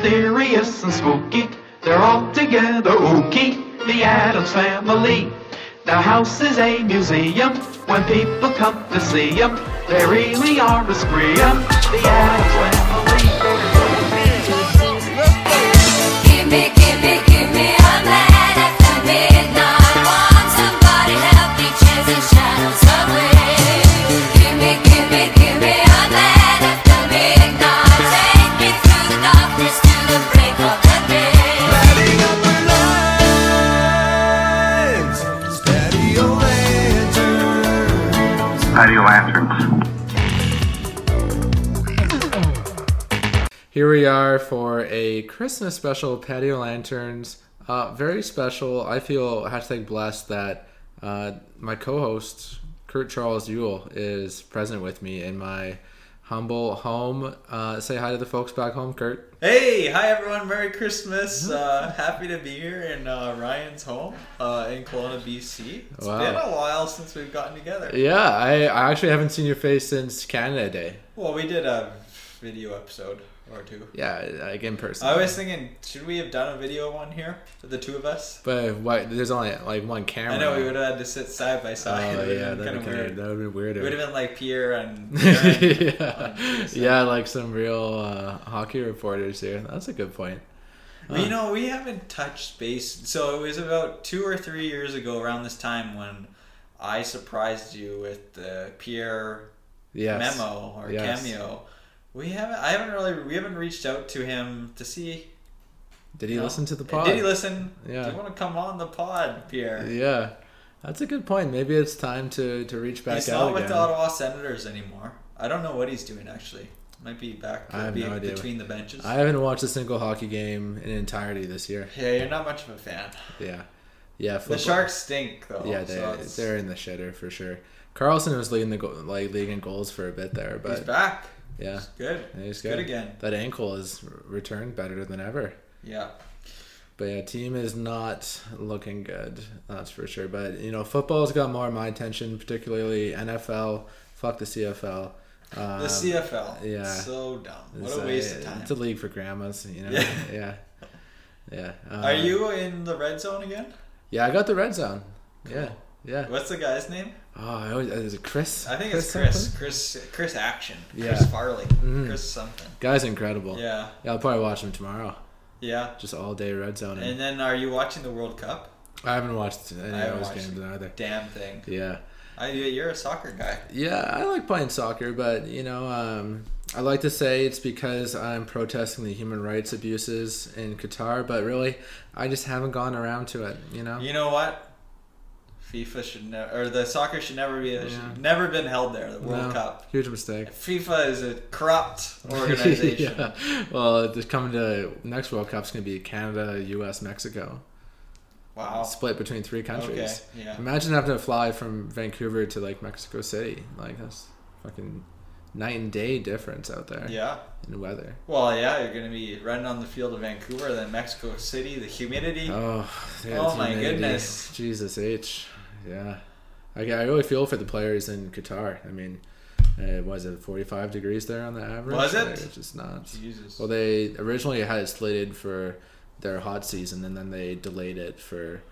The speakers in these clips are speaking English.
Mysterious and spooky. They're all together ooky, the Addams family. Their house is a museum. When people come to see them, they really are a scream. The Addams family. Give me, give lanterns. Here we are for a Christmas special patio lanterns. Uh, very special. I feel hashtag blessed that uh, my co-host Kurt Charles Yule is present with me in my humble home. Uh, say hi to the folks back home, Kurt. Hey, hi everyone, Merry Christmas. Uh, happy to be here in uh, Ryan's home uh, in Kelowna, BC. It's Wow. been a while since we've gotten together. Yeah, I, I actually haven't seen your face since Canada Day. Well, we did a video episode or two. Yeah, like in person. I was thinking, should we have done a video one here for the two of us? but what? There's only like one camera. I know we would have had to sit side by Oh side. would yeah, that'd kind be of weird. that would be weirder. It would have been like Pierre and yeah, yeah, like some real uh, hockey reporters here. That's a good point. Well, you know, we haven't touched base. So it was about two or three years ago, around this time, when I surprised you with the Pierre Yes. memo or Yes. cameo. We haven't. I haven't really. We haven't reached out to him to see. Did he know, listen to the pod? Did he listen? Yeah. Do you want to come on the pod, Pierre? Yeah, that's a good point. Maybe it's time to to reach back he's out not again. with the Ottawa Senators anymore. I don't know what he's doing actually. Might be back. I have be no idea. between the benches. I haven't watched a single hockey game in entirety this year. yeah, you're not much of a fan. Yeah, yeah. The Sharks stink though. Yeah, they so they're in the shitter for sure. Karlsson was leading the go- like league in goals for a bit there, but he's back. Yeah, He's good. he's good again. That ankle is returned better than ever. Yeah. But yeah, team is not looking good. That's for sure. But you know, football's got more of my attention, particularly NFL. Fuck the CFL. Um, The CFL. yeah. So dumb. What it's a waste of time. It's a league for grandmas. You know. Yeah. yeah. Yeah. Uh, Are you in the red zone again? Yeah, I got the red zone. Cool. Yeah. What's the guy's name? Oh, I always, is it Chris? I think it's Chris. something? Chris. Chris Action. Yeah. Chris Farley. Mhm. Chris something. Guy's incredible. Yeah. Yeah, I'll probably watch him tomorrow. Yeah. Just all day red zone. And then, are you watching the World Cup? I haven't watched any I of haven't those games either. Damn thing. Yeah. I, you're a soccer guy. Yeah, I like playing soccer, but you know, um, I like to say it's because I'm protesting the human rights abuses in Qatar, but really, I just haven't gone around to it. You know. You know what? FIFA should never, or the soccer should never be, Yeah. should never been held there. The World No, Cup. Huge mistake. FIFA is a corrupt organization. yeah. Well, it's coming to next World Cup's gonna be Canada, U.S., Mexico, Wow. split between three countries. Okay. Yeah. Imagine having to fly from Vancouver to like Mexico City. Like that's fucking night and day difference out there Yeah. in weather. Well, yeah, you're gonna be running on the field of Vancouver, then Mexico City, the humidity. Oh, yeah, Oh my humidity. goodness. Jesus H. Yeah. I, I really feel for the players in Qatar. I mean, uh, was it 45 degrees there on the average? Was it? It's just nuts. Jesus. Well, they originally had it slated for their hot season, and then they delayed it for,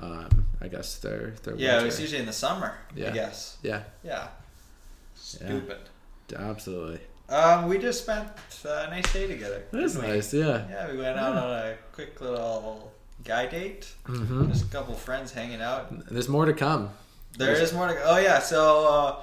um, I guess their their yeah, it was usually in the summer. Yeah. I guess. yeah, Yeah. Stupid. absolutely. Um, we just spent a nice day together. Didn't we? nice. Yeah. Yeah, we went out on a quick little guy date. hmm Just a couple friends hanging out. There's more to come. There is more to go. Oh yeah, so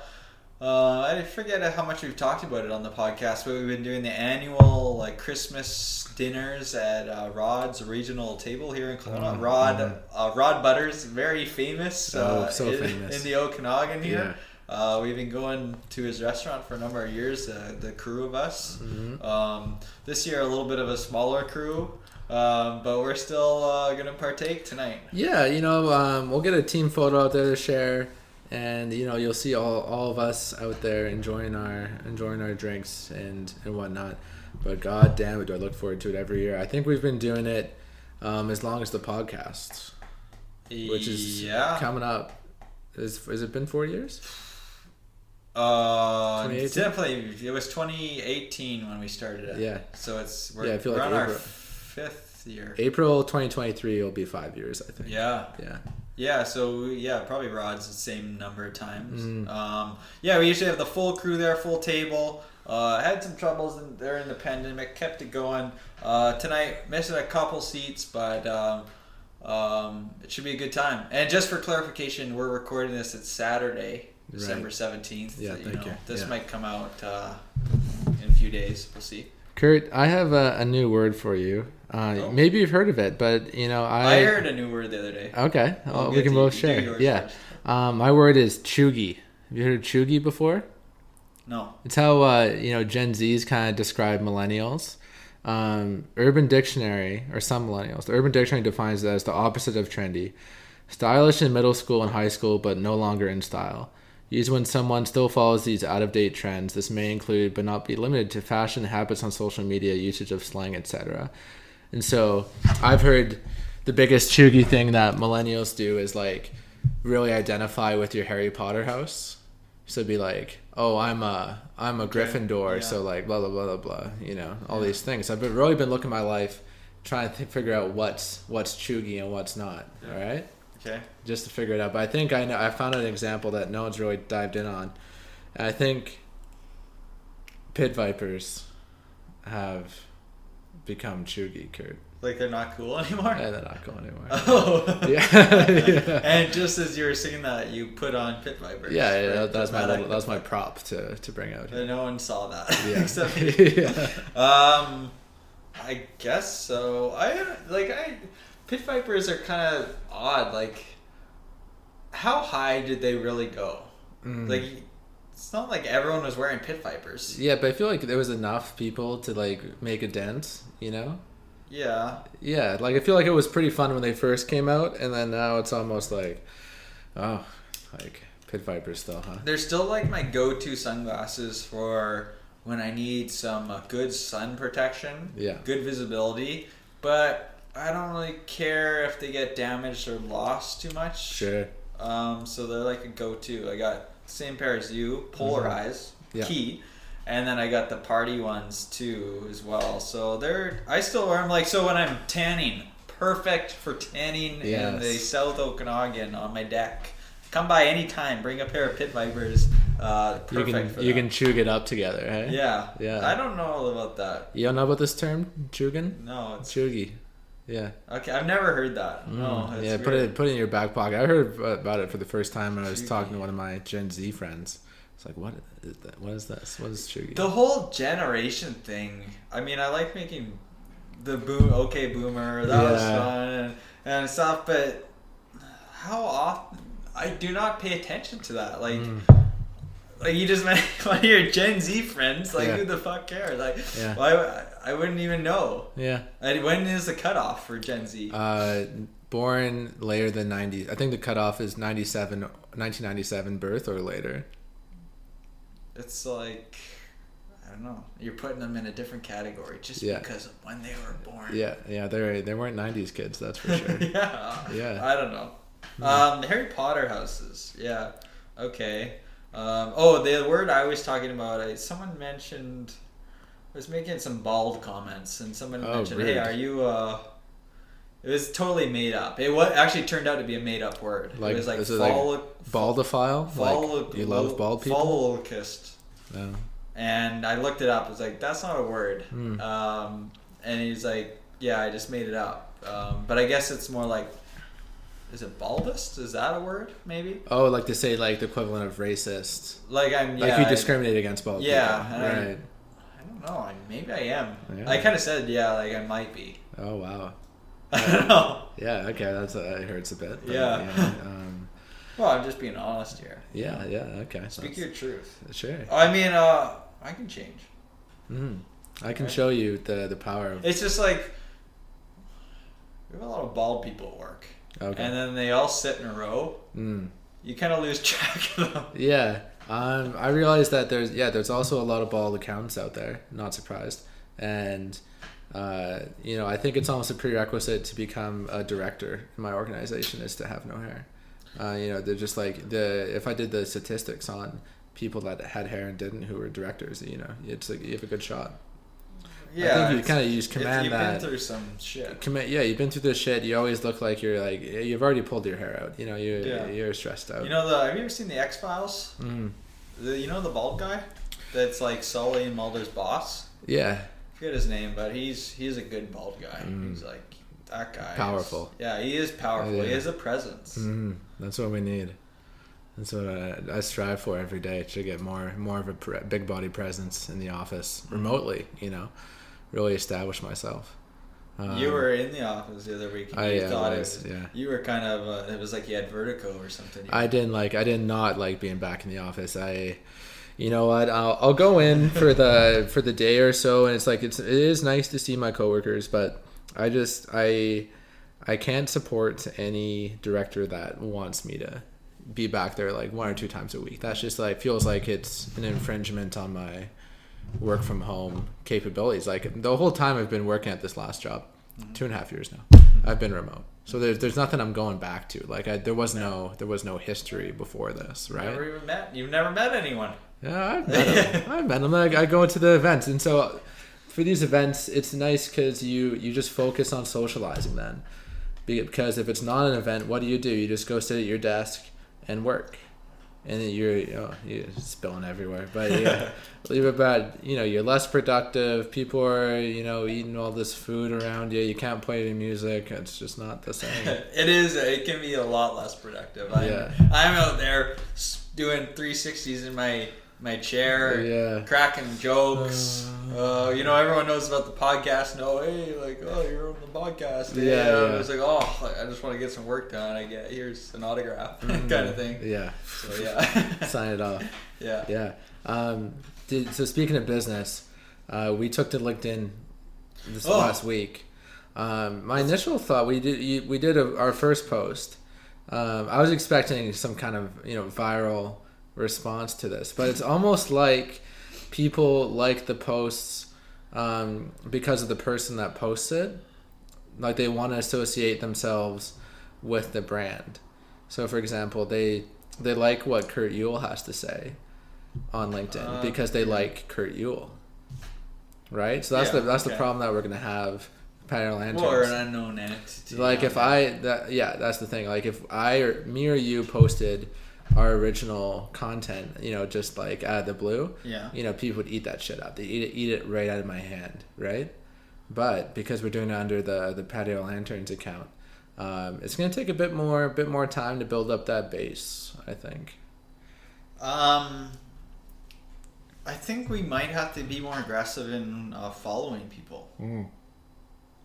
uh, uh, I forget how much we've talked about it on the podcast, but we've been doing the annual like Christmas dinners at uh, RauDZ Regional Table here in Kelowna. Mm, Rod mm. uh, Rod Butters, very famous, Oh, uh, so in, famous. in the Okanagan here. Yeah. Uh, we've been going to his restaurant for a number of years, uh, the crew of us. Mhm. Um, this year, a little bit of a smaller crew, um, but we're still uh, going to partake tonight. Yeah, you know, um, we'll get a team photo out there to share, and you know, you'll see all, all of us out there enjoying our enjoying our drinks and and whatnot. But god damn it, do I look forward to it every year. I think we've been doing it um, as long as the podcast, which is yeah. coming up. Is has it been four years? Uh, definitely. It was 2018 when we started it. Yeah. So it's we're, Yeah, I feel we're like on our April- fifth year. April 2023 will be five years, I think. Yeah. Yeah. Yeah, so yeah, probably Rod's the same number of times. Mm. Um, yeah, we usually have the full crew there, full table. Uh, had some troubles in, there in the pandemic, kept it going. Uh, tonight, missing a couple seats, but um, um, it should be a good time. And just for clarification, we're recording this at Saturday, December Right. seventeenth. Yeah, thank you. This Yeah. might come out uh, in a few days. We'll see. Kurt, I have a, a new word for you. Uh, Oh. Maybe you've heard of it, but you know, I. I, heard a new word the other day. Okay, well, we can both you share. Yeah. Um, my word is chuggy. Have you heard of chuggy before? No. It's how uh, you know Gen Zs kind of describe millennials. Um, Urban Dictionary, or some millennials, the Urban Dictionary defines it as the opposite of trendy, stylish in middle school and high school, but no longer in style. Used when someone still follows these out of date trends. This may include, but not be limited to, fashion habits on social media, usage of slang, etc. And so, I've heard the biggest chuggy thing that millennials do is like really identify with your Harry Potter house. So be like, oh, I'm a I'm a Gryffindor, yeah. so like blah blah blah blah blah. You know, all these things. I've been really been looking at my life, trying to th- figure out what's what's chuggy and what's not. All right, Okay. just to figure it out. But I think I know I found an example that no one's really dived in on. And I think pit vipers have become chuggy, Kurt. Like they're not cool anymore. Yeah, they're not cool anymore. Oh. Yeah. Yeah. And just as you were singing that, you put on Pit Vipers. Yeah, yeah, right? that, that's my little, that's my prop to, to bring out here. no one saw that Yeah. except me. yeah. Um, I guess so. I like I Pit Vipers are kind of odd. Like, how high did they really go? Mm. Like, it's not like everyone was wearing Pit Vipers. Yeah, but I feel like there was enough people to like make a dent, you know? Yeah. Yeah, like I feel like it was pretty fun when they first came out, and then now it's almost like, oh, like pit vipers still, huh? They're still like my go-to sunglasses for when I need some uh, good sun protection, Yeah. good visibility, but I don't really care if they get damaged or lost too much. Sure. Um, so they're like a go-to. I got same pair as you, polarized, Mm-hmm. Yeah. key, and then I got the party ones too as well. So they're I still wear them like so when I'm tanning, perfect for tanning in the Yes. South Okanagan on my deck. Come by anytime. Bring a pair of Pit Vipers. Uh, You perfect can you can chug it up together, hey? Yeah. Yeah. I don't know all about that. You don't know about this term, chugging? No, it's Chuggy. Yeah. okay. I've never heard that. No, Mm. it's yeah, put it put it in your back pocket. I heard about it for the first time when I was Chuggy. talking to one of my Gen Z friends. It's like, what is that? What is this? What is chuggy? The whole generation thing. I mean, I like making the boom. Okay, boomer. That was fun and, and stuff. But how often? I do not pay attention to that. Like, Mm. like you just met one of your Gen Z friends. Like, Yeah. who the fuck cares? Like, Yeah. why? I wouldn't even know. Yeah. And when is the cutoff for Gen Z? Uh, born later than 90. I think the cutoff is 97, 1997 birth or later. it's like. I don't know. You're putting them in a different category just Yeah. because of when they were born. Yeah, yeah, they they weren't 90s kids, that's for sure. yeah. Yeah. I don't know. Um, Harry Potter houses. Yeah. Okay. Um, oh, the word I was talking about. I, someone mentioned. I was making some bald comments, and someone Oh, mentioned, "Hey, are you?" Uh, it was totally made up. It was actually turned out to be a made up word. Like, it was like is it like Baldophile? follow, Like, you love bald people? Follicist. No. And I looked it up. I was like, that's not a word. Hmm. Um, and he's like, yeah, I just made it up. Um, but I guess it's more like, is it baldest? Is that a word? Maybe. Oh, like to say like the equivalent of racist. Like I'm. Yeah. Like you I- discriminate against bald Yeah, people. Right. I don't know. I, maybe I am. Yeah. I kind of said yeah, like I might be. Oh wow. I don't know. Yeah. Okay. That's uh, it hurts a bit. but, Yeah. um, Well, I'm just being honest here. yeah. Yeah. Okay. Speak your truth. Sure. I mean, uh, I can change. Mm. I can Right. show you the the power of. It's just like we have a lot of bald people at work, Okay. and then they all sit in a row. Mm. You kind of lose track of them. Yeah. Um, I realized that there's yeah there's also a lot of bald accountants out there. Not surprised. And uh, you know I think it's almost a prerequisite to become a director in my organization is to have no hair. Uh, you know they're just like the if I did the statistics on people that had hair and didn't who were directors. You know, it's like you have a good shot. Yeah, I think you kinda use it's- command you've that. been through some shit. Commit, yeah, you've been through this shit. You always look like you're like you've already pulled your hair out. You know, you Yeah. you're stressed out. You know the? Have you ever seen the X Files? Mm. The, you know the bald guy that's like Scully and Mulder's boss. Yeah, I forget his name, but he's he's a good bald guy. He's like that guy. is- Mm. Powerful. yeah, he is powerful. He Yeah. has a presence. hmm That's what we need. That's what I, I strive for every day to get more more of a pre- big body presence in the office remotely. You know, really establish myself. Um, you were in the office the other week. And I- you yeah, thought was, it was, yeah. You were kind of. Uh, it was like you had vertigo or something. I didn't like. I did not like being back in the office. I, you know what? I'll, I'll go in for the for the day or so, and it's like it's it is nice to see my coworkers, but I just I I can't support any director that wants me to be back there like one or two times a week. That's just like feels like it's an infringement on my work from home capabilities. Like the whole time I've been working at this last job, mm-hmm. two and a half years now, mm-hmm. I've been remote. So there's there's nothing I'm going back to. Like I, there was no there was no history before this, right? Never even met. You've never met anyone. Yeah, I've met them. I've met him. Like I go to the events, and so for these events, it's nice because you you just focus on socializing then. Because if it's not an event, what do you do? You just go sit at your desk and work, and then you're you know, you're spilling everywhere. But yeah, leave it bad. You know, you're less productive. People are you know eating all this food around you. You can't play any music. It's just not the same. it is. It can be a lot less productive. I'm, Yeah. I'm out there doing 360s in my my chair, Yeah. cracking jokes. Uh, you know, everyone knows about the podcast. No, hey, like, oh, you're on the podcast. Yeah, Yeah, yeah. It's like, oh, like, I just want to get some work done. I get here's an autograph, kind of thing. Yeah, So yeah, sign it off. yeah. Yeah. Um, did, so speaking of business, uh, we took to LinkedIn this Oh. last week. Um, my initial thought we did you- we did a, our first post. Um, I was expecting some kind of you know viral response to this, but it's almost like people like the posts um, because of the person that posts it. Like they want to associate themselves with the brand. So, for example, they they like what Kurt Yule has to say on LinkedIn Uh, because they like Kurt Yule, right? So that's Yeah, the that's the problem that we're gonna have. Patio lanterns. Or an unknown entity. like if I that yeah that's the thing. Like if I or me or you posted our original content, you know, just like out of the blue, Yeah. you know, people would eat that shit up. They eat it, eat it right out of my hand, right? But because we're doing it under the the patio lanterns account, um, it's gonna take a bit more, a bit more time to build up that base. I think. Um, I think we might have to be more aggressive in uh, following people.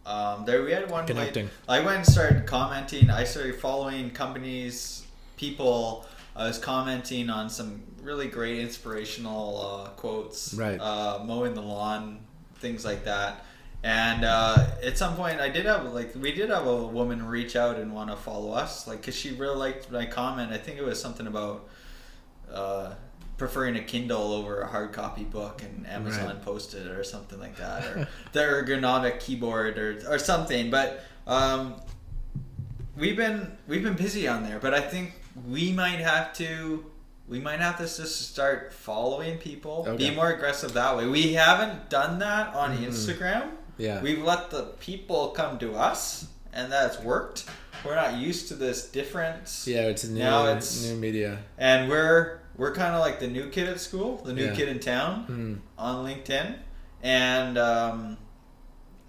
Um, there we had one Connecting. Like, I went and started commenting. I started following companies, people. I was commenting on some really great inspirational uh, quotes. Right. Uh, mowing the lawn, things like that. And uh, at some point, I did have like we did have a woman reach out and want to follow us, like because she really liked my comment. I think it was something about uh, preferring a Kindle over a hard copy book, and Amazon Right. posted it or something like that, or the ergonomic keyboard or or something. But um, we've been we've been busy on there, but I think we might have to we might have to just start following people, Okay. be more aggressive that way. We haven't done that on Mhm. Instagram. Yeah. We've let the people come to us, and that's worked. We're not used to this difference. yeah, it's new Now it's- new media. And we're we're kind of like the new kid at school, the new Yeah. kid in town Mm. on LinkedIn, and um,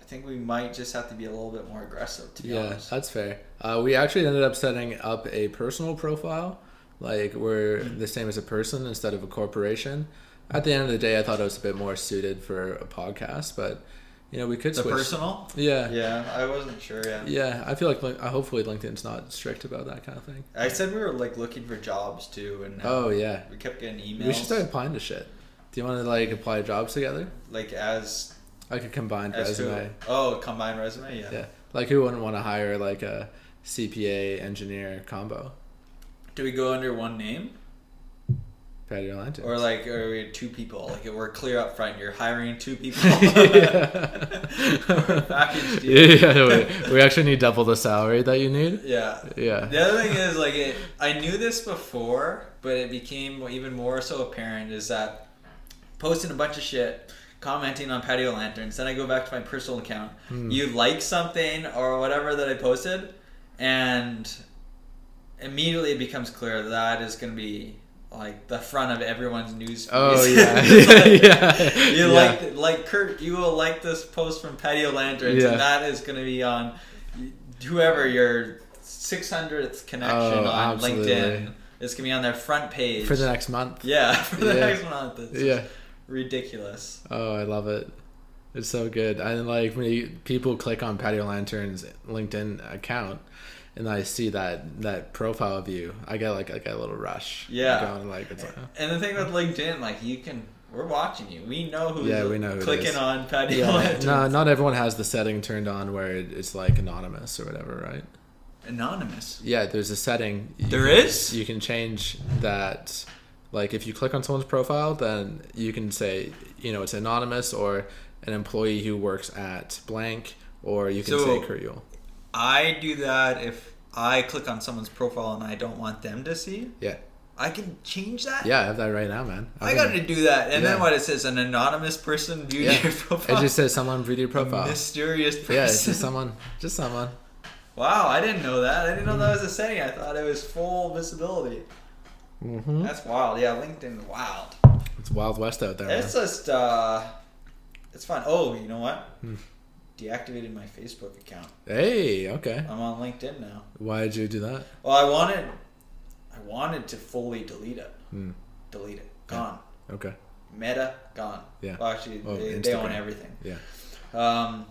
I think we might just have to be a little bit more aggressive. To be Yeah, honest. that's fair. Uh, we actually ended up setting up a personal profile, like we're the same as a person instead of a corporation. At the end of the day, I thought it was a bit more suited for a podcast, but you know, we could The switch. personal. Yeah, Yeah, I wasn't sure. Yeah. yeah. I feel like Lin- uh, hopefully LinkedIn's not strict about that kind of thing. I said we were like looking for jobs too, and uh, Oh yeah, we kept getting emails. we should start applying to shit. Do you want to like apply jobs together? like as Like a combined as who? resume. Oh, combined resume. Yeah. Yeah, like who wouldn't want to hire like a CPA engineer combo? Do we go under one name? Patio lanterns. Or like, or we two people. Like, we're clear up front. You're hiring two people. Package deal. yeah, we, we actually need double the salary that you need. Yeah. Yeah. The other thing is like it, I knew this before, but it became even more so apparent is that posting a bunch of shit, commenting on patio lanterns, then I go back to my personal account. Hmm. You like something or whatever that I posted, and immediately it becomes clear that, that is going to be like the front of everyone's news. Feed. Oh yeah, yeah, like- yeah. You yeah. like like Kurt, you will like this post from Patio Lanterns, Yeah. and that is going to be on whoever your 600th connection Oh, on absolutely. LinkedIn. It's going to be on their front page for the next month. Yeah, for the Yeah. next month. It's Yeah. ridiculous. Oh, I love it. It's so good. And like when you, people click on Patio Lanterns LinkedIn account, and I see that that profile view, I get like I get a little rush. Yeah. Going like it's like, oh. And the thing with LinkedIn, like you can, we're watching you. We know who's Yeah, we know who clicking on Patio yeah. No, not everyone has the setting turned on where it, it's like anonymous or whatever, right? Anonymous. Yeah, there's a setting. you There can- is? You can change that. Like if you click on someone's profile, then you can say, you know, it's anonymous or an employee who works at blank, or you can So- say Kurt Yule. I do that if I click on someone's profile and I don't want them to see. Yeah. I can change that. Yeah, I have that right now, man. I think- got to do that. And Yeah. then what it says, an anonymous person viewed Yeah. your profile. It just says someone viewed your A profile. mysterious person. Yeah, it's just someone. Just someone. Wow, I didn't know that. I didn't know that was a setting. I thought it was full visibility. Mm-hmm. That's wild. Yeah, LinkedIn, wild. It's Wild West out there. It's Man. just, uh, it's fun. Oh, you know what? Hmm. Deactivated my Facebook account. Hey, okay. I'm on LinkedIn now. Why did you do that? Well, I wanted, I wanted to fully delete it. Hmm. Delete it. Gone. Okay. Meta, gone. Yeah. Well, actually, Oh, they, they own everything. Yeah. Um,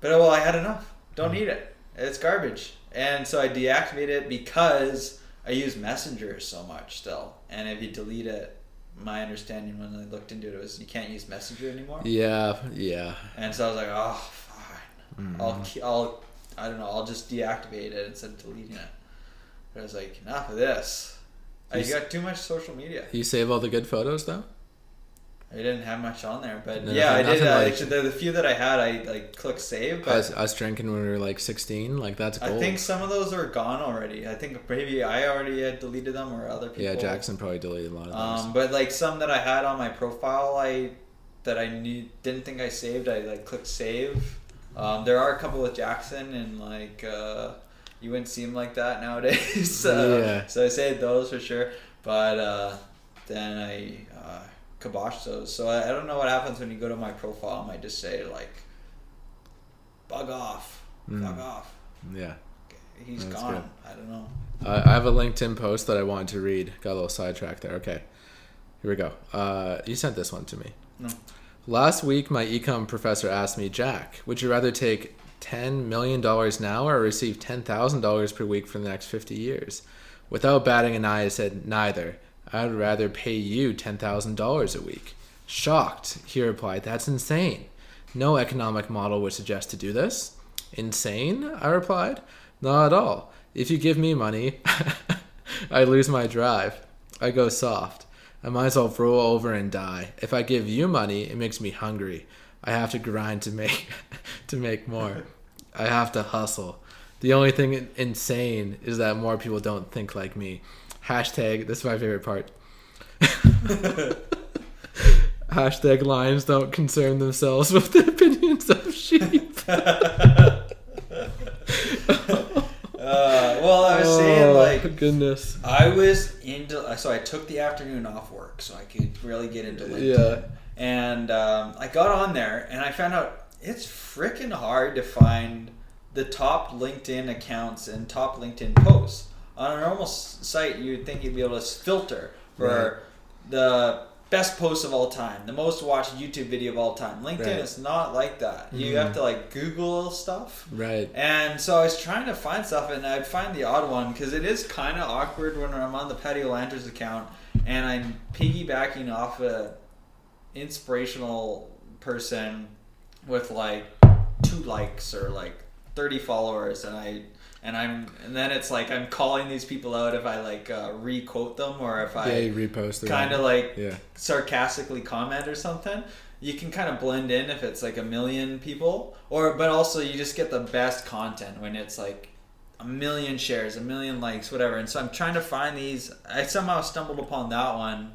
but well, I had enough. Don't Hmm. need it. It's garbage. And so I deactivated it because I use Messenger so much still. And if you delete it, my understanding when I looked into it was you can't use Messenger anymore. Yeah. Yeah. And so I was like, oh, fine. Mm. I'll, I'll, I don't know, I'll just deactivate it instead of deleting it. But I was like, enough of this. I You s- got too much social media. You save all the good photos though. I didn't have much on there, but No, yeah, I did. Uh, like- actually, the, the few that I had, I like click save, but Us, us drinking when we were like 16, like that's I think some of those are gone already. I think maybe I already had deleted them or other people. yeah, Jackson probably deleted a lot of those. Um, but like some that I had on my profile, I that I need didn't think I saved. I like clicked save. Um, there are a couple with Jackson and like uh, you wouldn't see him like that nowadays. so, Yeah. so I saved those for sure. But uh, then I kiboshed those. So I, I don't know what happens when you go to my profile. I might just say like, bug off, Mm. bug off. yeah. He's That's gone. good. I don't know. Uh, I have a LinkedIn post that I wanted to read. Got a little sidetracked there. Okay. Here we go. Uh, you sent this one to me. No. Last week, my econ professor asked me, Jack, would you rather take $10 million now or receive $10,000 per week for the next 50 years? Without batting an eye, I said, neither. I'd rather pay you $10,000 a week. Shocked, he replied, that's insane. No economic model would suggest to do this. Insane? I replied. Not at all. If you give me money, I lose my drive. I go soft. I might as well roll over and die. If I give you money, it makes me hungry. I have to grind to make to make more. I have to hustle. The only thing insane is that more people don't think like me. Hashtag this is my favorite part. Hashtag lions don't concern themselves with the opinions of sheep. Uh, well, I was saying like Oh, goodness. I was into so I took the afternoon off work so I could really get into LinkedIn. Yeah. And um, I got on there and I found out it's freaking hard to find the top LinkedIn accounts and top LinkedIn posts. On a normal site, you'd think you'd be able to filter for Right. the best posts of all time, the most watched YouTube video of all time. LinkedIn Right. is not like that. You Mhm. have to like Google stuff. Right. And so I was trying to find stuff, and I'd find the odd one because it is kind of awkward when I'm on the Patio Lanterns account and I'm piggybacking off a inspirational person with like two likes or like 30 followers, and I and I'm and then it's like I'm calling these people out if I like uh, re-quote them or if I yeah, repost kind of like Yeah. sarcastically comment or something. You can kind of blend in if it's like a million people or but also you just get the best content when it's like a million shares a million likes whatever. And so i'm trying to find these. I somehow stumbled upon that one.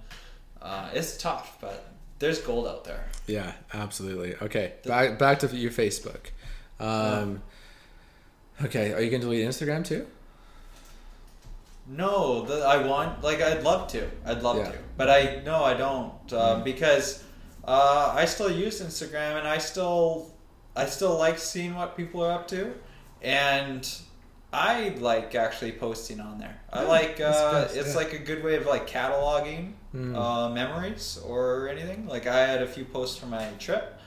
Uh, it's tough but there's gold out there. Yeah, absolutely. Okay, back back to your Facebook. Um, okay, are you gonna delete Instagram too? No, the, I want like I'd love to. I'd love Yeah. to, but I no, I don't uh, because uh, I still use Instagram and I still I still like seeing what people are up to, and I like actually posting on there. I like uh, it's yeah. like a good way of like cataloging Mm. uh, memories or anything. Like I had a few posts from my trip.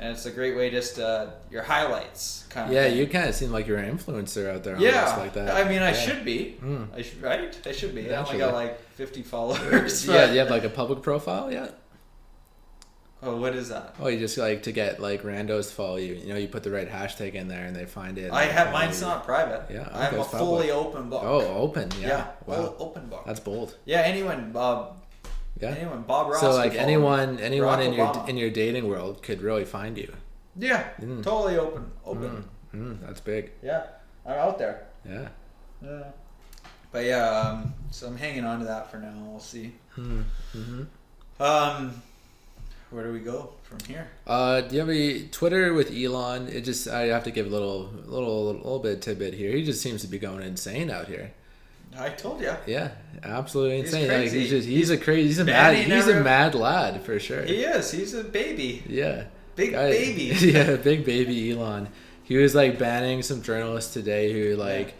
And it's a great way just uh, your highlights kind of. Yeah, thing. you kind of seem like you're an influencer out there. Yeah, like that. I mean, I Yeah. should be. Mm. I should, right? I should be. I only got like 50 followers. Yeah, you have like a public profile yet? Oh, what is that? Oh, you just like to get like randos to follow you. You know, you put the right hashtag in there and they find it. I have mine's you. not private. Yeah, I'm a it's fully public. open book. Oh, open. Yeah. yeah, Wow. open book. That's bold. yeah, anyone, Bob. Yeah. Anyone, Bob Ross. so like anyone, anyone Barack in your Obama. in your dating world could really find you. Yeah, Mm. totally open. Open. Mm, that's big. Yeah, I'm out there. Yeah. Yeah. But yeah, um, so I'm hanging on to that for now. We'll see. Mm-hmm. Um, where do we go from here? Uh, do you have any Twitter with Elon? It just I have to give a little, little, little bit of tidbit here. He just seems to be going insane out here. I told you. Yeah, absolutely He's insane. Like, he's just he's a crazy he's a mad he's a mad lad for sure. He is. He's a baby. Yeah, Big Guy- baby. yeah, big baby Elon. He was like banning some journalists today who like Yeah.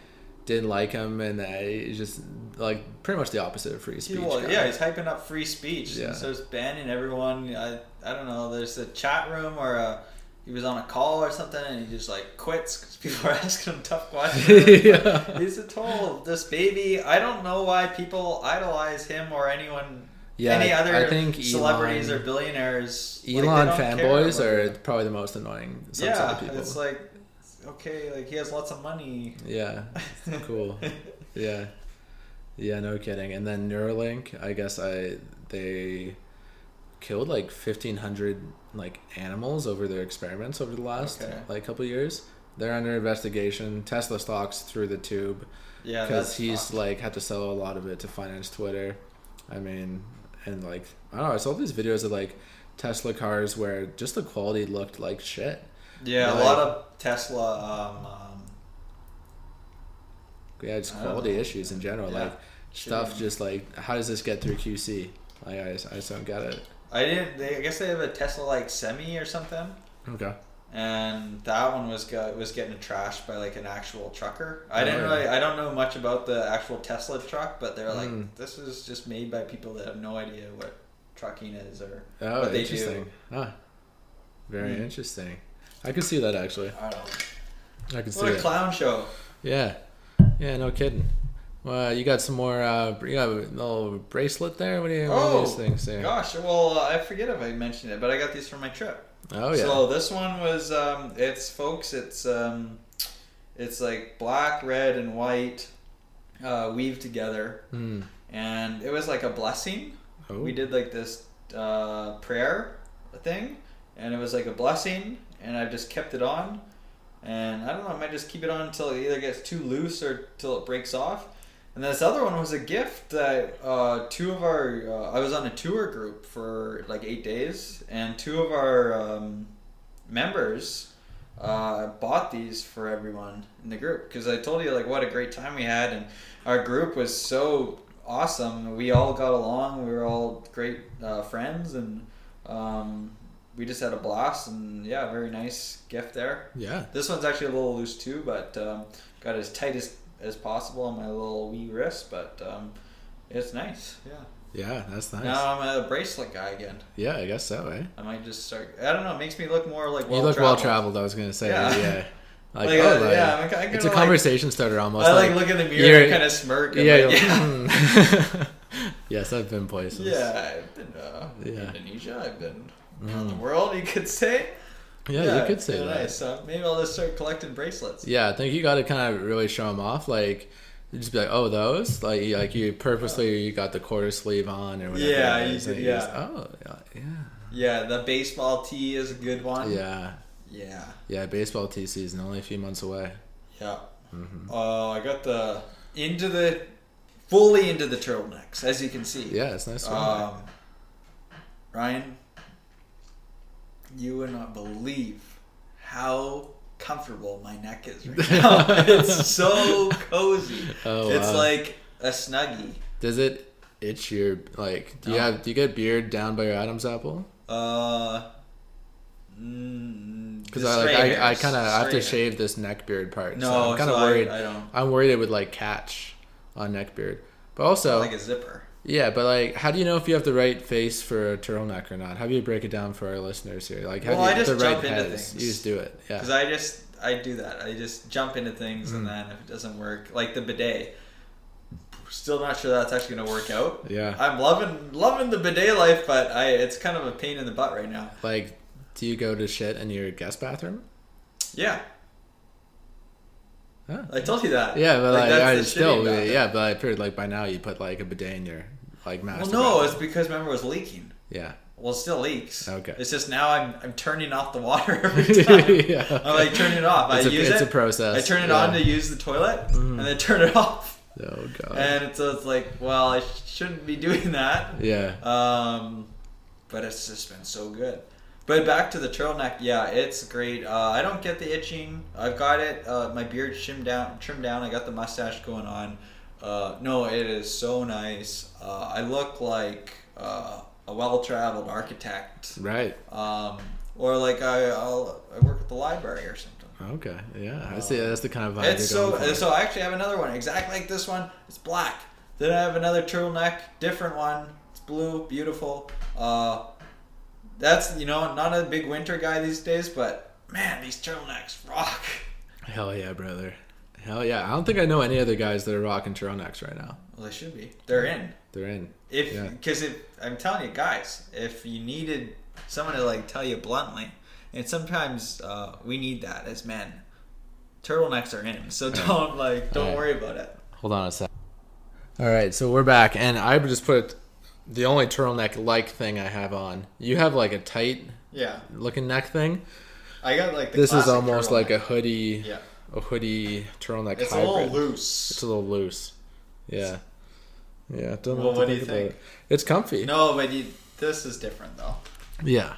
didn't like him, and he's just like pretty much the opposite of free speech. guy. yeah, he's hyping up free speech. Yeah. And starts banning everyone. I, I don't know. There's a chat room or a, he was on a call or something and he just like quits because people are asking him tough questions. Yeah. He's a total this baby. I don't know why people idolize him or anyone. Yeah, any other I think celebrities Elon- or billionaires. Elon don't fanboys are probably the most annoying. Some yeah, of people. it's like okay, like he has lots of money. Yeah, cool. Yeah, yeah, no kidding. And then Neuralink, I guess I they killed like fifteen hundred like animals over their experiments over the last Okay. like couple years. They're under investigation. Tesla stocks through the tube Yeah, because he's like had to sell a lot of it to finance Twitter. I mean, and like I don't know. I saw these videos of like Tesla cars where just the quality looked like shit. yeah, a lot of Tesla. Um, um, Yeah, just quality issues in general. Yeah. Like stuff just like how does this get through QC? Like I I just don't get it. I didn't. They, I guess they have a Tesla like semi or something, Okay. and that one was got, was getting trashed by like an actual trucker. I Oh, didn't really. I don't know much about the actual Tesla truck, but they're like, Mm. this is just made by people that have no idea what trucking is or Oh, what they do. Ah, very Hmm. interesting. I could see that actually. I don't know. I could see What a it. clown show. Yeah. Yeah. No kidding. Well, you got some more. Uh, you got a little bracelet there. What do you? Oh, these things there? Gosh, well, uh, I forget if I mentioned it, but I got these from my trip. Oh yeah. So this one was um, it's folks it's um, it's like black, red, and white uh, weaved together, Hmm. and it was like a blessing. Oh. We did like this uh, prayer thing, and it was like a blessing, and I just kept it on, and I don't know, I might just keep it on until it either gets too loose or till it breaks off. And this other one was a gift that uh, two of our uh, I was on a tour group for like eight days, and two of our um, members uh, bought these for everyone in the group because I told you like what a great time we had, and our group was so awesome. We all got along. We were all great uh, friends, and um, we just had a blast. And yeah, very nice gift there. Yeah. This one's actually a little loose too, but um, got as tight as, as possible on my little wee wrist. But um, it's nice. Yeah. Yeah. That's nice. Now I'm a bracelet guy again. Yeah, I guess so. Eh. I might just start. I don't know. It makes me look more like well you look well traveled. I was gonna say. Yeah. Yeah. Like, Like, oh, uh, like, yeah, I'm kinda it's a like- conversation starter almost. I like, look in the mirror you're- and kind of smirk. And Yeah. like, yeah. like, hmm. yes, I've been places. Yeah, I've been uh, Yeah. Indonesia. I've been Mm. around the world. You could say. Yeah, you could say yeah, that. Nice. Uh, maybe I'll just start collecting bracelets. Yeah, I think you got to kind of really show them off. Like, just be like, oh, those? Like, you- like you purposely you got the quarter sleeve on or whatever. Yeah, it you did- yeah. just, oh, yeah, yeah, Yeah, the baseball tee is a good one. yeah, Yeah. yeah. Baseball tee season only a few months away. Yeah. Mm-hmm. Uh, I got the into the fully into the turtlenecks, as you can see. Yeah, it's nice. Um, Ryan, you would not believe how comfortable my neck is right now. it's so cozy. Oh, it's wow. like a snuggie. Does it itch your like? Do you have do you get beard down by your Adam's apple? Uh, mm, Because the I like stray I, I kind of have to hair. shave this neck beard part. No, so I'm kind of so I- worried. I don't. I'm worried it would like catch on neck beard. But also, like a zipper. Yeah, but like, how do you know if you have the right face for a turtleneck or not? How do you break it down for our listeners here? Like, how Well, do you I just the right jump into heads? things. You just do it. Yeah. Because I just I do that. I just jump into things, Mm. and then if it doesn't work, like the bidet, still not sure that's actually gonna work out. Yeah. I'm loving loving the bidet life, but I it's kind of a pain in the butt right now. Like, do you go to shit in your guest bathroom? Yeah, Huh? I told you that. Yeah, but like, that's I the still, yeah, but I figured like by now you put like a bidet in your like Well, no, it's because remember it was leaking. yeah. Well, it still leaks. Okay. It's just now I'm I'm turning off the water every time. yeah. I'm like turning it off. It's I a- use it's it. a process, I turn it yeah. on to use the toilet, Mm. and then turn it off. Oh god. And so it's like, well, I shouldn't be doing that. yeah. Um, but it's just been so good. But back to the turtleneck, yeah, it's great. Uh, I don't get the itching. I've got it. Uh, my beard trimmed down. Trimmed down. I got the mustache going on. Uh, no, it is so nice. Uh, I look like uh, a well-traveled architect, Right. um, or like I, I'll, I work at the library or something. Okay. Yeah. I see. That's the kind of vibe It's so so. I actually have another one exactly like this one. It's black. Then I have another turtleneck, different one. It's blue, beautiful. Uh, that's you know not a big winter guy these days, but man, these turtlenecks rock. Hell yeah, brother. Hell yeah. I don't think I know any other guys that are rocking turtlenecks right now. Well, they should be. They're in. They're in. If Yeah. because if I'm telling you guys, if you needed someone to like tell you bluntly, and sometimes uh, we need that as men. Turtlenecks are in, so don't like don't Alright. worry about it. Hold on a sec. All right, so we're back, and I just put the only turtleneck like thing I have on. You have like a tight Yeah, looking neck thing. I got like the This is almost like a hoodie, yeah. A hoodie turtleneck It's a little loose. It's a little loose. Yeah. Yeah. Don't know Well, what, what do you think it. It's comfy. No, but you, this is different though. Yeah.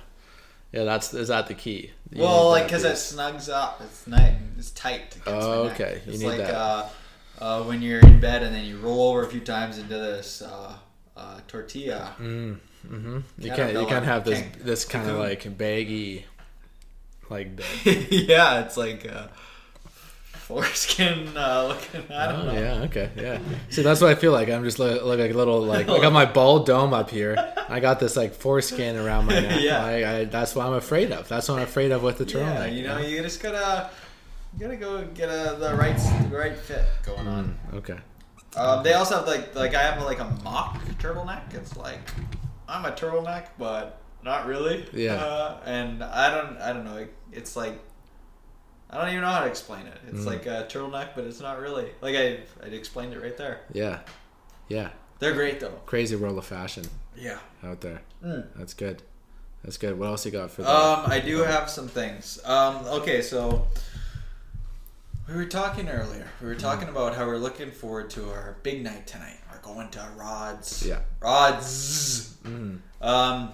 Yeah. That's is that the key? You well, like because it snugs up. It's nice. It's tight. Against Oh, okay. You It's need like that. Uh, uh, when you're in bed and then you roll over a few times into this uh, uh, tortilla. Mm, hmm You can't you can't have this Can't- this kind of like baggy, like yeah, it's like uh, foreskin uh, looking. I don't Oh know. yeah, okay, yeah. See, that's what I feel like. I'm just like, like a little like I got my bald dome up here. I got this like foreskin around my neck. Yeah. Like, I, that's what I'm afraid of. That's what I'm afraid of with the Yeah, turtleneck. you know, you just gotta, you gotta go get a, the right, the right fit going on. Mm, okay. Um, they also have like like I have like a mock turtleneck. It's like I'm a turtleneck, but not really. Yeah. Uh, and I don't I don't know. It, it's like I don't even know how to explain it. It's Mm. like a turtleneck, but it's not really. Like I I explained it right there. Yeah, yeah. They're great though. Crazy world of fashion Yeah. out there. Mm. That's good. That's good. What else you got for that? Um, I do have some things. Um, okay, so we were talking earlier. We were Mm. talking about how we're looking forward to our big night tonight. We're going to Rod's. Yeah. Rod's. Mm. Um,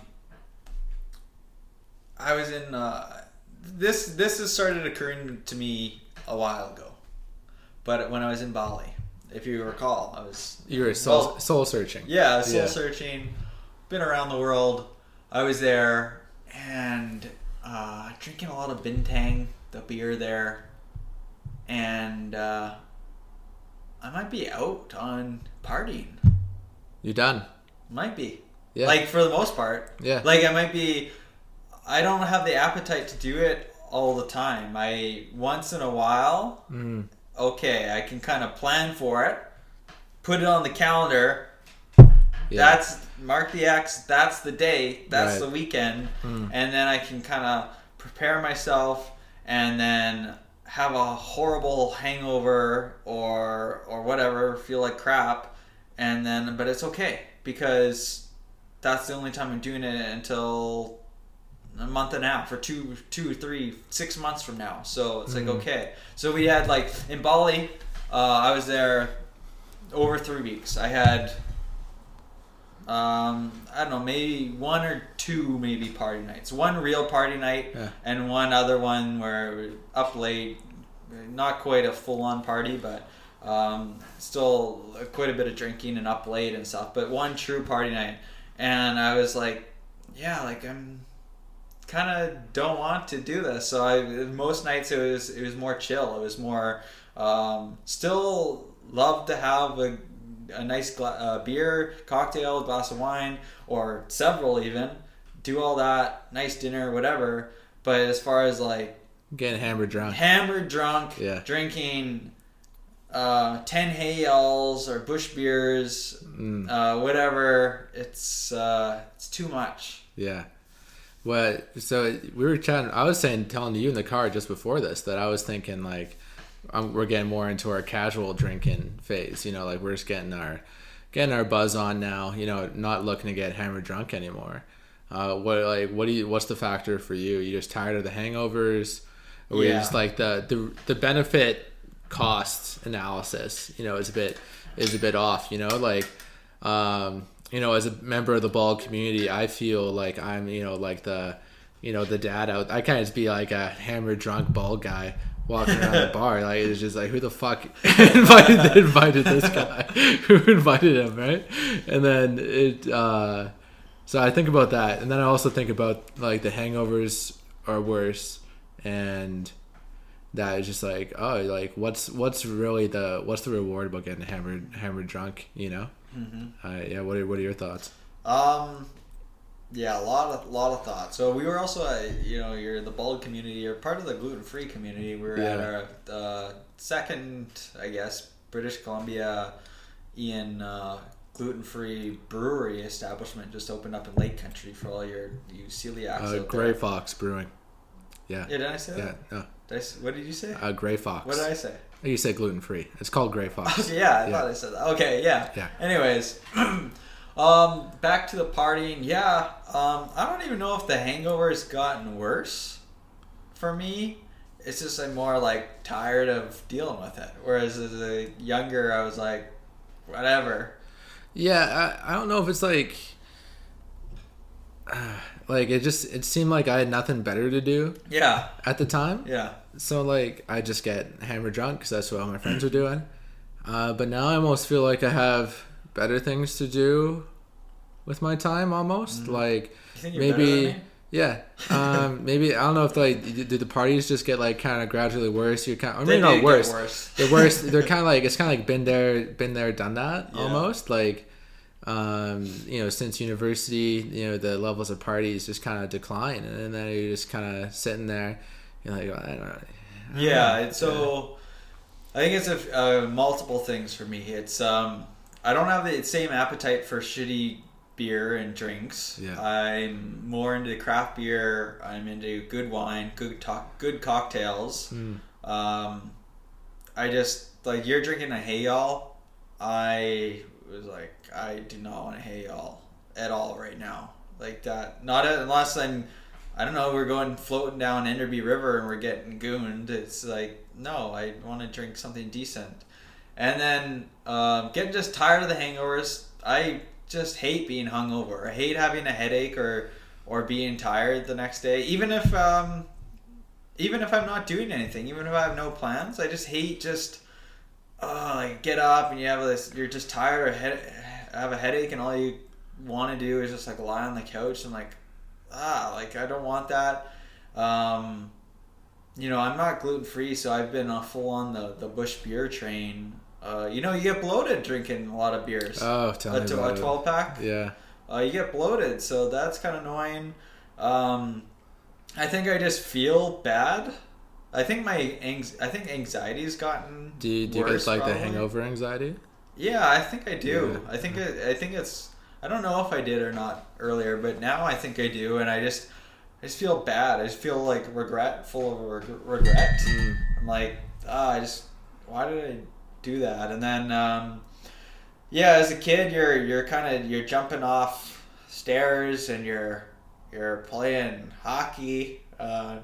I was in. Uh, this this has started occurring to me a while ago, but when I was in Bali, if you recall, I was You were soul, well, soul searching. yeah, soul Yeah. searching. Been around the world. I was there and uh, drinking a lot of bintang, the beer there, and uh, I might be out on partying. You done? Might be. Yeah. Like for the most part. Yeah. Like I might be. I don't have the appetite to do it all the time. I once in a while. Mm. Okay, I can kind of plan for it. Put it on the calendar. Yeah. That's mark the X. That's the day. That's Right. the weekend, Mm. and then I can kind of prepare myself, and then have a horrible hangover or or whatever, feel like crap, and then but it's okay because that's the only time I'm doing it until a month and a half or two, two, three, six months from now. So it's like okay. So we had like in Bali, uh, I was there over three weeks. I had um, I don't know, maybe one or two maybe party nights. One real party night Yeah. and one other one where up late, not quite a full on party, but um, still quite a bit of drinking and up late and stuff. But one true party night, and I was like, yeah, like I'm kind of don't want to do this. So I most nights it was it was more chill. It was more um, still love to have a, a nice gla- uh, beer, cocktail, glass of wine, or several even. Do all that, nice dinner, whatever. But as far as like Getting hammered drunk. hammered drunk, Yeah. drinking uh, 10 Hey Y'alls or Busch beers, Mm. uh, whatever, it's uh, it's too much. Yeah. What? So we were chatting. I was saying, telling you in the car just before this that I was thinking like, um, we're getting more into our casual drinking phase. You know, like we're just getting our getting our buzz on now. You know, not looking to get hammered drunk anymore. Uh, what like what do you? What's the factor for you? You just tired of the hangovers, or we Yeah. just like the the the benefit cost analysis? You know, is a bit is a bit off. You know, like um, you know, as a member of the bald community, I feel like I'm, you know, like the, you know, the dad out. I kind of just be like a hammered, drunk, bald guy walking around the bar. Like it's just like, who the fuck invited invited this guy? who invited him, right? And then it. uh So I think about that, and then I also think about like the hangovers are worse, and that is just like, oh, like what's what's really the what's the reward about getting hammered hammered drunk? You know. Mm-hmm. Uh, yeah, what are, what are your thoughts? Um, yeah, a lot of lot of thoughts. So we were also, uh, you know, you're the bald community. You're part of the gluten free community. We were at Yeah. our uh, second, I guess, British Columbia, Ian uh, gluten free brewery establishment just opened up in Lake Country for all your you celiacs. Uh, Gray there. Fox Brewing. Yeah. Yeah, did I say Yeah, that? no. Did I s what did you say? Uh, Gray Fox. what did I say? You said gluten free. It's called Gray Fox. Yeah, I Yeah. thought I said that. Okay, yeah. Yeah. Anyways, um, back to the partying. Yeah, um, I don't even know if the hangover has gotten worse for me. It's just I'm more like tired of dealing with it. Whereas as a younger, I was like, whatever. Yeah, I, I don't know if it's like, like it just it seemed like I had nothing better to do Yeah, at the time. yeah, So like I just get hammered drunk because that's what all my friends are doing. Uh, but now I almost feel like I have better things to do with my time. Almost like think you're maybe yeah. Um, maybe I don't know if like did the parties just get like kind of gradually worse? You're kind, I They mean, not worse. worse. They're worse. They're kind of like it's kind of like been there, been there, done that Yeah. almost. Like, um, you know, since university, you know, the levels of parties just kind of decline, and then you're just kind of sitting there, you're like, I don't know. Yeah, it's so I think it's a, uh, multiple things for me. It's um, I don't have the same appetite for shitty beer and drinks. Yeah. I'm more into craft beer. I'm into good wine, good talk, good cocktails. Mm. Um, I just like you're drinking a Hey Y'all. I was like, I do not want a Hey Y'all at all right now. Like that, not unless I'm. I don't know. We're going floating down Enderby River and we're getting gooned. It's like no, I want to drink something decent. And then um, getting just tired of the hangovers. I just hate being hungover. I hate having a headache or or being tired the next day. Even if um, even if I'm not doing anything, even if I have no plans, I just hate just uh, like get up and you have this. You're just tired or head, have a headache, and all you want to do is just like lie on the couch and like ah, like I don't want that. Um, you know, I'm not gluten free, so I've been uh, full on the the Busch beer train. Uh, you know, you get bloated drinking a lot of beers. Oh, tell a, me about a. 12 pack Yeah. uh, you get bloated, so that's kind of annoying. Um, I think I just feel bad. I think my anx- I think anxiety's gotten Do you, do you worse, get like the hangover anxiety? Yeah, I think I do. Yeah. I think it, I think it's I don't know if I did or not earlier, but now I think I do, and I just I just feel bad. I just feel like regret, full of reg- regret. I'm like, ah, I just, why did I do that? And then, um, yeah, as a kid, you're you're kind of you're jumping off stairs and you're you're playing hockey. Uh,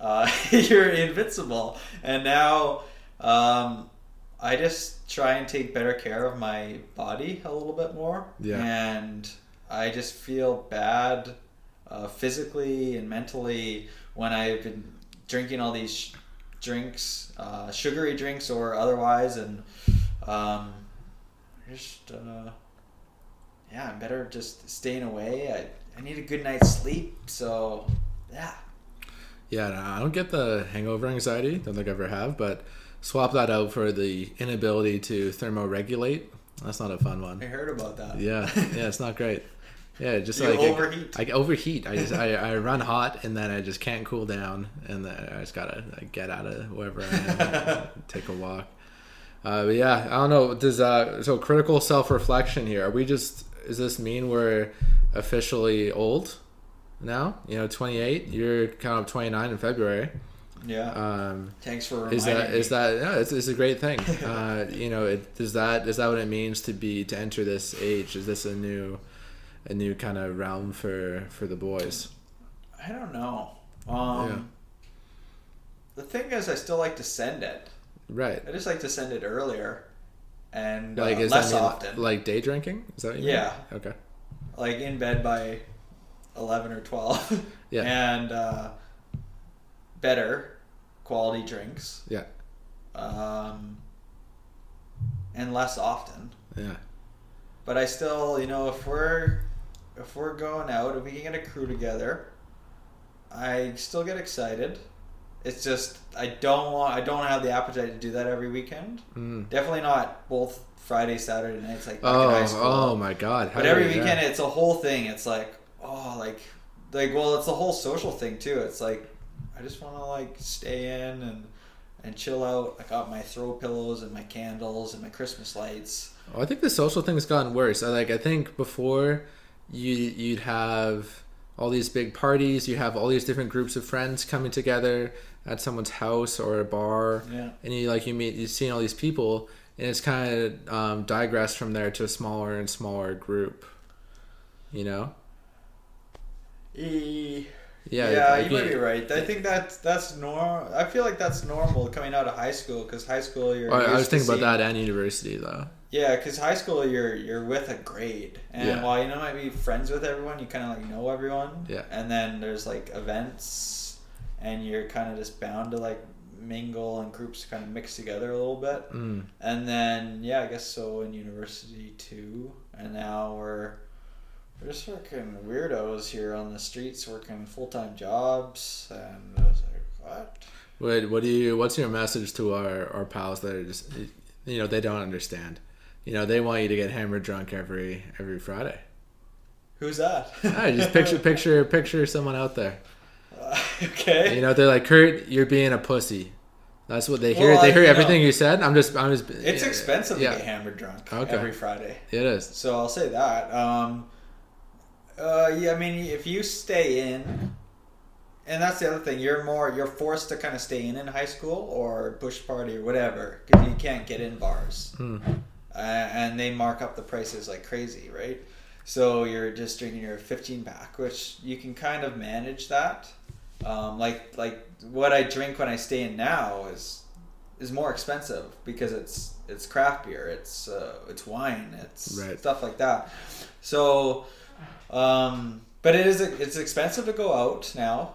uh, you're invincible, and now um, I just try and take better care of my body a little bit more. Yeah. and I just feel bad uh, physically and mentally when I've been drinking all these sh- drinks, uh, sugary drinks or otherwise, and um, just uh, yeah, I'm better just staying away. I, I need a good night's sleep, so yeah. Yeah, no, I don't get the hangover anxiety. Don't think I ever have, but swap that out for the inability to thermoregulate. That's not a fun one. I heard about that. Yeah, yeah, it's not great. Yeah, just You like I- overheat. I, overheat. I just I, I run hot and then I just can't cool down and then I just gotta like, get out of wherever I am, take a walk. Uh, but yeah, I don't know. Does uh so critical self reflection here? Are we just? Does this mean we're officially old now? You know, twenty eight. You're kind of twenty nine in February. Yeah. Um, Thanks for reminding is that me. is that yeah? It's, it's a great thing. Uh, you know, it, is that is that what it means to be to enter this age? Is this a new a new kind of realm for for the boys? I don't know. Um, Yeah. The thing is, I still like to send it. Right. I just like to send it earlier and Like uh, is less that mean, often. like day drinking? Is that what you mean? Yeah. Okay. like in bed by 11 or 12 Yeah. and uh, better quality drinks Yeah. um, and less often Yeah. but i still you know if we're if we're going out if we can get a crew together i still get excited it's just i don't want i don't have the appetite to do that every weekend Mm. definitely not both friday saturday nights like Oh, high school oh my God! How But every weekend, yeah. it's a whole thing. It's like, oh, like, like, well, it's a whole social thing too. It's like, I just want to like stay in and and chill out. I got my throw pillows and my candles and my Christmas lights. Oh, I think the social thing's gotten worse. I like I think before you you'd have all these big parties, you have all these different groups of friends coming together at someone's house or a bar, Yeah. and you like you meet you see all these people, and it's kind of um, digressed from there to a smaller and smaller group. You know? E- Yeah. yeah, you might be right. I think that's that's normal. I feel like that's normal coming out of high school because high school you're. I, I was thinking about that and university though. Yeah, because high school you're you're with a grade, and Yeah. while you don't might be friends with everyone, you kind of like know everyone. Yeah. And then there's like events, and you're kind of just bound to like mingle and groups kind of mix together a little bit. Mm. And then yeah, I guess so in university too. And now we're just working weirdos here on the streets, working full time jobs, and I was like, what? What what do you? What's your message to our our pals that are just you know they don't understand? You know they want you to get hammered drunk every every Friday. Who's that? Ah, just picture picture picture someone out there. okay. You know they're like Kurt, you're being a pussy. That's what they hear. Well, they I- hear you everything know, you said. I'm just I'm just. It's yeah, expensive Yeah, to get hammered drunk Okay. every Friday. it is. So I'll say that. Um, uh, yeah, I mean, if you stay in, and that's the other thing, you're more you're forced to kind of stay in in high school or bush party or whatever because you can't get in bars, Hmm. uh, and they mark up the prices like crazy, right? So you're just drinking your 15 pack, which you can kind of manage that. Um, like like what I drink when I stay in now is is more expensive because it's it's craft beer, it's uh, it's wine, it's Right. stuff like that. So, um, but it is it's expensive to go out now,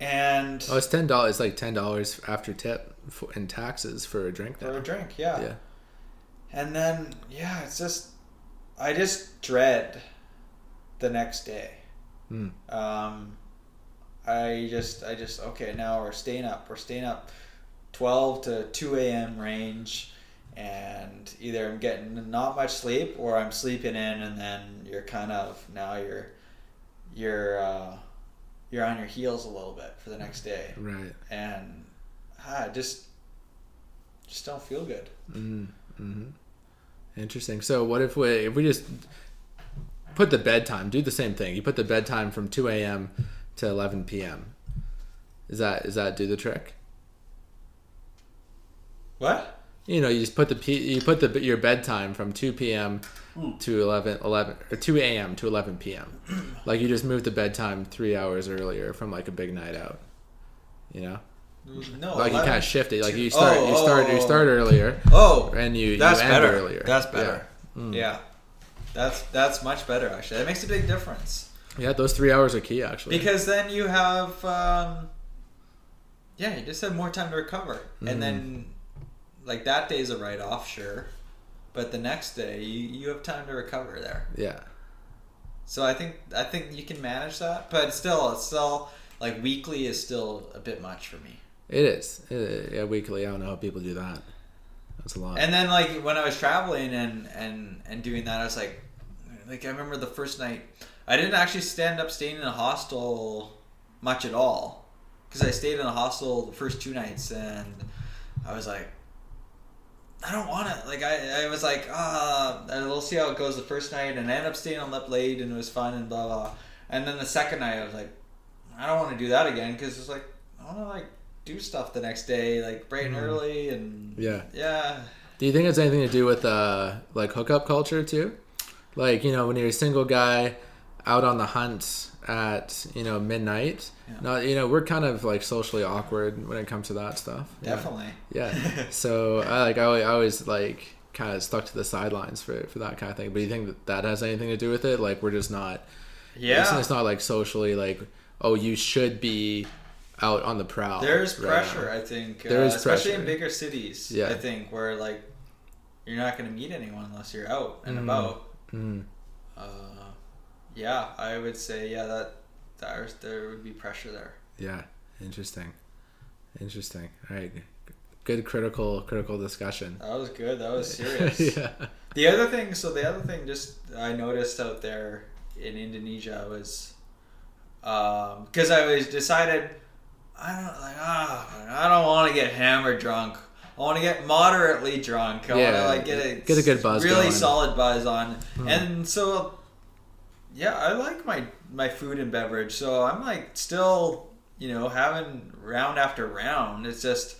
and Oh, it's ten dollars. It's like ten dollars after tip for, and taxes for a drink. for a drink, yeah. Yeah. And then yeah, it's just I just dread the next day. Hmm. Um, I just I just okay now we're staying up we're staying up twelve to two a.m. range, and either I'm getting not much sleep or I'm sleeping in, and then you're kind of now you're you're uh, you're on your heels a little bit for the next day, Right. and ah, I just just don't feel good. Mm, hmm Interesting. So what if we if we just put the bedtime, do the same thing. You put the bedtime from two a.m. to 11 p.m. Is that is that do the trick? What? You know, you just put the p you put the your bedtime from 2 p.m. Hmm. to 11 11 or 2 a.m. to 11 p.m. like you just moved the bedtime three hours earlier from like a big night out. You know, No. like you kind of shift it. Like you Oh, start you start oh, you oh. start earlier Oh, and you that's you end better. earlier. That's Yeah. better. Yeah. That's that's much better actually. That makes a big difference Yeah, those three hours are key actually. because then you have, um, yeah, you just have more time to recover, and then like that day's a write off, sure, but the next day you, you have time to recover there. yeah, So I think I think you can manage that, but still, it's still like weekly is still a bit much for me. it is. It- yeah, weekly. I don't know how people do that. That's a lot. And then like when I was traveling and and and doing that, I was like, like I remember the first night, I didn't actually stand up staying in a hostel much at all, because I stayed in a hostel the first two nights, and I was like. I don't want it. Like I, I was like, ah, we'll see how it goes the first night, and I ended up staying on up late, and it was fun, and blah blah. And then the second night, I was like, I don't want to do that again, because it's like I want to like do stuff the next day, like bright and early, and Yeah. yeah, Do you think it's anything to do with uh like hookup culture too? Like you know when you're a single guy out on the hunt at you know midnight. Yeah. Not you know we're kind of like socially awkward when it comes to that stuff. Yeah. Definitely. Yeah. so I like I always, I always like kind of stuck to the sidelines for for that kind of thing. But do you think that that has anything to do with it? Like we're just not. It's, Yeah. it's not like socially like oh you should be out on the prowl. There's right pressure, now. I think. There uh, is especially pressure. in bigger cities. Yeah. I think where like you're not going to meet anyone unless you're out and Mm. about. Mm. Uh, yeah, I would say yeah that there's there would be pressure there. Yeah, interesting, interesting. All right, good critical critical discussion. That was good. That was serious. yeah, The other thing, so the other thing, just I noticed out there in Indonesia was, because I was decided, I don't like ah, I don't want to get hammered drunk. I want to get moderately drunk. I want Yeah, to like get a get a good buzz really going. solid buzz on, and so yeah, I like my my food and beverage. So I'm like still, you know, having round after round. It's just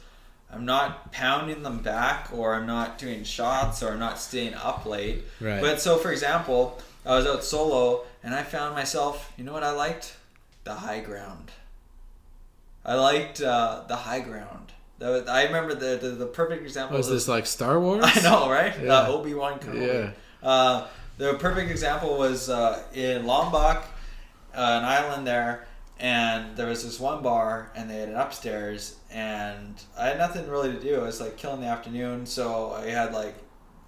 I'm not pounding them back, or I'm not doing shots, or I'm not staying up late. Right. But so, for example, I was out solo, and I found myself. You know what I liked? The high ground. I liked uh, the high ground. Was, I remember the, the the perfect example. was was- this like Star Wars? I know, right? Yeah. Uh, Obi Wan Kenobi. Yeah. Uh, the perfect example was uh, in Lombok, uh, an island there, and there was this one bar, and they had an upstairs, and I had nothing really to do. It was like killing the afternoon, so I had like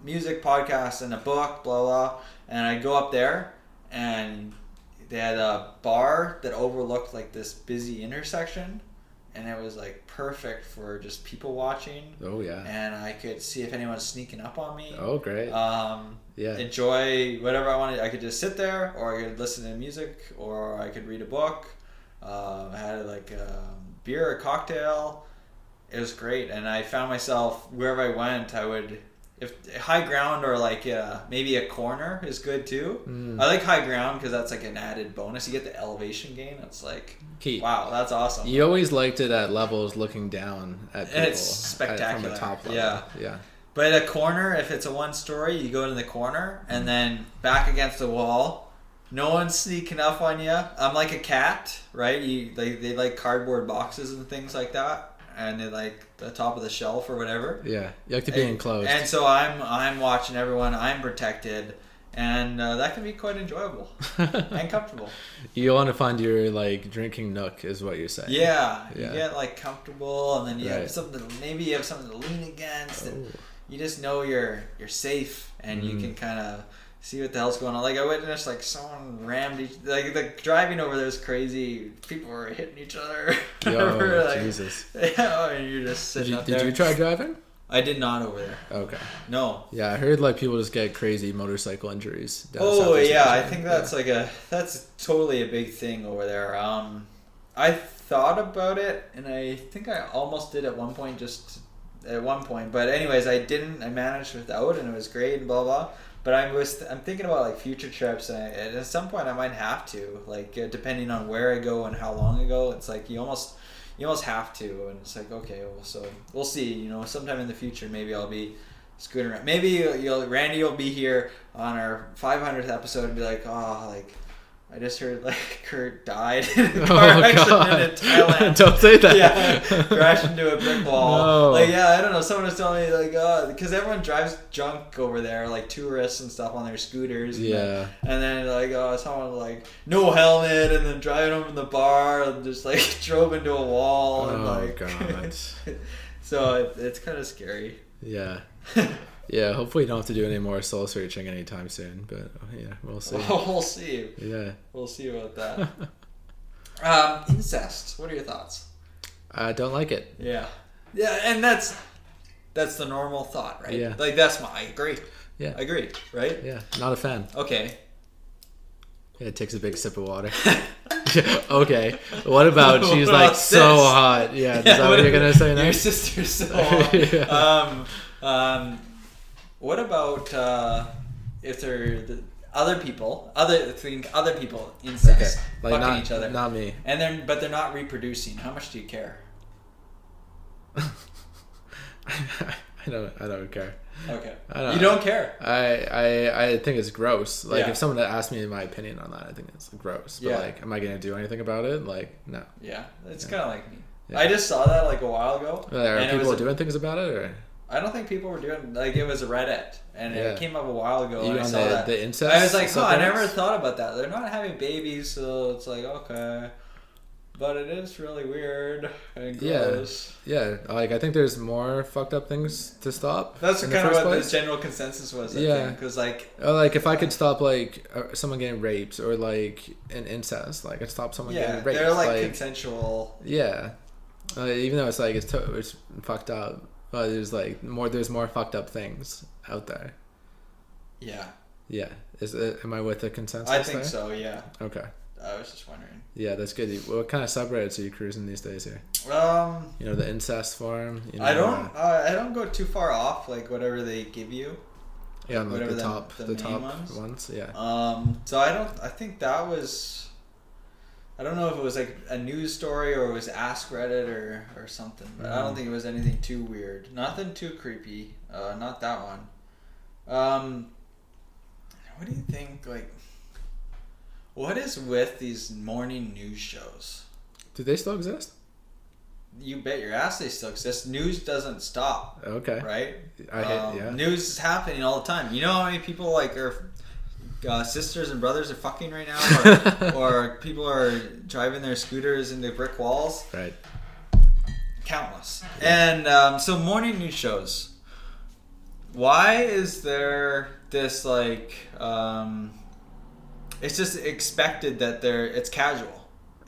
music, podcasts, and a book, blah blah, and I go up there, and they had a bar that overlooked like this busy intersection, and it was like perfect for just people watching Oh yeah. and I could see if anyone's sneaking up on me. Oh great. Um, yeah. enjoy whatever I wanted. I could just sit there, or I could listen to music, or I could read a book. Um, I had like a beer, or a cocktail. It was great, and I found myself wherever I went, I would. If high ground or like uh, maybe a corner is good too. Mm. I like high ground because that's like an added bonus. You get the elevation gain. It's like, Key. wow, that's awesome. You always liked it at levels looking down at people. And it's at- from the top level. Yeah. Yeah. But a corner, if it's a one story, you go to the corner and then back against the wall. No one's sneaking up on you. I'm like a cat, right? You they, they like cardboard boxes and things like that, and they like the top of the shelf or whatever. Yeah. You like to be and, enclosed. And so I'm I'm watching everyone. I'm protected, and uh, that can be quite enjoyable and comfortable. you want to find your like drinking nook, is what you're saying. Yeah, yeah. you get like comfortable, and then you have Right. something. Maybe you have something to lean against, and Oh. You just know you're you're safe, and you Mm. can kind of see what the hell's going on. Like I witnessed, like someone rammed each. Like the driving over there was crazy. People were hitting each other. Yo, like- Jesus. Yeah, and you're just Did sitting you, up did there. you try driving? I did not over there. Okay. No. Yeah, I heard like people just get crazy motorcycle injuries. down Oh yeah, I think that's like a that's totally a big thing over there. Um, I thought about it, and I think I almost did at one point, just at one point. But anyways, I didn't. I managed without, and it was great and blah blah. but I was I'm thinking about like future trips, and, I, and at some point I might have to, like uh, depending on where I go and how long I go. It's like you almost you almost have to, and it's like okay, well, so we'll see. You know, sometime in the future, maybe I'll be scooting around. Maybe you'll Randy will be here on our 500th episode and be like, oh, like. I just heard like Kurt died in a car Oh, accident God. in Thailand. Don't say that. Yeah, crashed into a brick wall. No. Like, yeah, I don't know. Someone was telling me like, uh, because everyone drives junk over there, like tourists and stuff on their scooters. And Yeah. Then, and then like, oh, someone like no helmet, and then driving over the bar and just like drove into a wall and Oh, like. God. so it, it's kind of scary. Yeah. Yeah, hopefully you don't have to do any more soul searching anytime soon, but yeah, we'll see. we'll see. Yeah. We'll see about that. um, incest. What are your thoughts? I don't like it. Yeah. Yeah, and that's that's the normal thought, right? Yeah. Like that's my I agree. Yeah. I agree, right? Yeah, not a fan. Okay. Yeah, it takes a big sip of water. okay. What about she's What like so this? hot? Yeah, is that what you're gonna say now? Your next? sister's so hot. Yeah. Um um what about uh if they're the other people, other think other people Okay. incest, Like fucking not each other, not me. and then but they're not reproducing. How much do you care? I don't I don't care. Okay, don't you don't care. I, I I think it's gross. Like Yeah. if someone asked me my opinion on that, I think it's gross. But Yeah. like, am I gonna do anything about it? Like, no. Yeah, it's kind of like me. Yeah. I just saw that like a while ago. Are and people was a- doing things about it, or I don't think people were doing like it was a Reddit, and Yeah. it came up a while ago. you and I saw the, that. the incest? I was like, oh, I never thought about that. They're not having babies, so it's like okay, but it is really weird and Yeah. gross. Yeah, like I think there's more fucked up things to stop. That's kind of what place. the general consensus was. I Yeah. because like Or like if I could stop like uh, someone getting raped or like an incest, like I'd stop someone yeah, getting raped. they're like, consensual. yeah, uh, even though it's like it's to- it's fucked up, but there's like more there's more fucked up things out there. Yeah, Yeah, is it, am I with the consensus? I think there? so. Yeah, Okay, I was just wondering. yeah, that's good. What kind of subreddits are you cruising these days here? Um, You know the incest forum. You know, I don't. Uh, I don't go too far off. Like whatever they give you. Yeah, like the the- top, the the, top ones? ones. Yeah. Um, so I don't. I think that was. I don't know if it was like a news story or it was Ask Reddit or or something, but I don't Mhm. think it was anything too weird. Nothing too creepy. Uh, not that one. Um, what do you think? Like, what is with these morning news shows? Do they still exist? You bet your ass they still exist. News doesn't stop, Okay. right? I hate. Um, yeah. News is happening all the time. You know how many people like are uh, sisters and brothers are fucking right now, or, or people are driving their scooters into brick walls. Right. Countless. And um, so morning news shows. Why is there this like? Um, it's just expected that they're it's casual.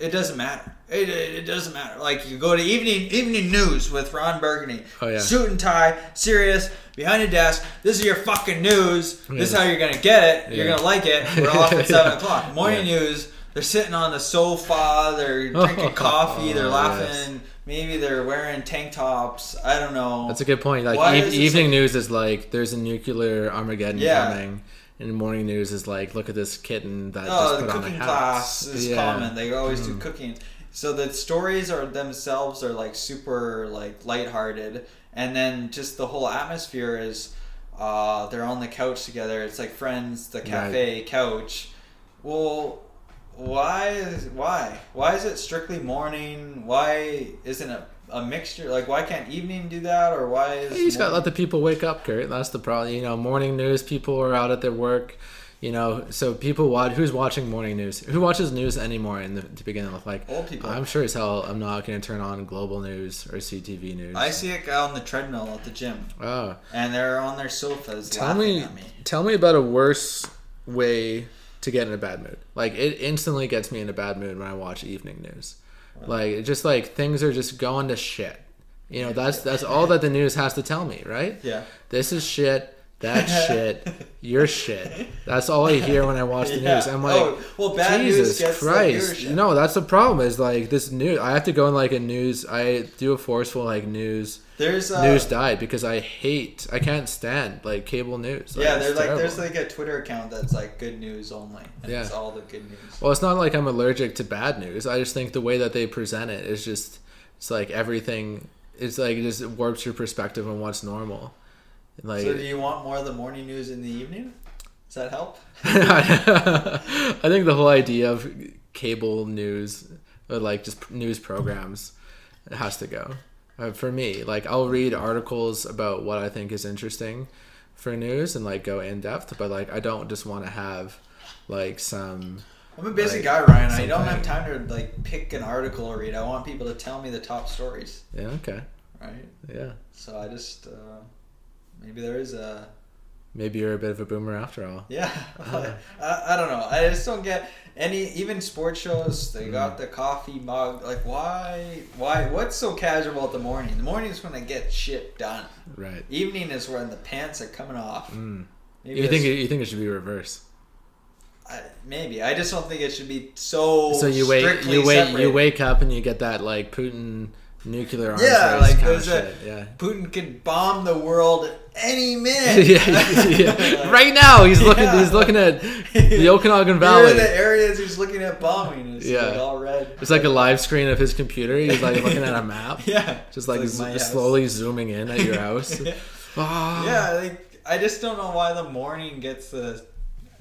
It doesn't matter. It, it, it doesn't matter. Like you go to evening evening news with Ron Burgundy. Oh, yeah. Suit and tie, serious, behind a desk. This is your fucking news. This is how you're gonna get it. You're gonna like it. We're off at seven Yeah. o'clock. Morning Yeah. news. They're sitting on the sofa. They're Oh, drinking coffee. They're oh, yes. laughing. Maybe they're wearing tank tops. I don't know. That's a good point. Like Why eve- is it evening so- news is like there's a nuclear Armageddon Yeah. coming, and morning news is like look at this kitten that Oh, just the put on a cooking hat. class is Yeah. Mm. common. They always do cooking. So the stories are themselves are like super like lighthearted, and then just the whole atmosphere is uh, they're on the couch together. It's like friends, the cafe couch. Well, why is why why is it strictly morning? Why isn't it a mixture? Like why can't evening do that, or why is You just gotta let the people wake up, Kurt. That's the problem. You know, morning news. People are out at their work. You know, so people watch. Who's watching morning news? Who watches news anymore? In the to begin with, like Old people. I'm sure as hell I'm not gonna turn on global news or CTV news. I see a guy on the treadmill at the gym, Oh, and they're on their sofas tell me, me. tell me about a worse way to get in a bad mood. Like it instantly gets me in a bad mood when I watch evening news. Like just like things are just going to shit. You know, that's that's all that the news has to tell me, right? Yeah. This is shit. That shit, your shit. That's all I hear when I watch the Yeah. news. I'm like, Oh, well, bad news Jesus gets Christ. No, that's the problem. Is like this news. I have to go in like a news. I do a forceful like news. There's uh, news died because I hate. I can't stand like cable news. Yeah, there's like there's like a Twitter account that's like good news only. And Yeah. It's all the good news. Well, it's not like I'm allergic to bad news. I just think the way that they present it is just it's like everything. It's like it just warps your perspective on what's normal. Like So do you want more of the morning news in the evening? Does that help? I think the whole idea of cable news or like just news programs has to go. Uh, for me, like I'll read articles about what I think is interesting for news and like go in depth, but like I don't just want to have like some I'm a busy Like, guy, Ryan. I don't have time to like pick an article or read. I want people to tell me the top stories, yeah okay right? yeah So I just uh, maybe there is a maybe you're a bit of a boomer after all. yeah. I, I don't know. I just don't get any even sports shows. They Mm. got the coffee mug. Like why? Why? What's so casual about the morning? The morning is when I get shit done. Right. Evening is when the pants are coming off. Mm. Maybe You think that's- you think it should be reverse? I, maybe I just don't think it should be so. so you wait, you wait, you wake up and you get that like Putin nuclear arms Yeah, like there's a yeah. Putin could bomb the world any minute. yeah, yeah. Like, right now he's looking. Yeah. He's looking at the Okanagan Here Valley. are the areas he's looking at bombing. It's Yeah. like all red. It's like a live screen of his computer. He's like looking at a map, yeah, just like, It's z- my just house. slowly zooming in at your house. yeah. Ah. yeah, like I just don't know why the morning gets the.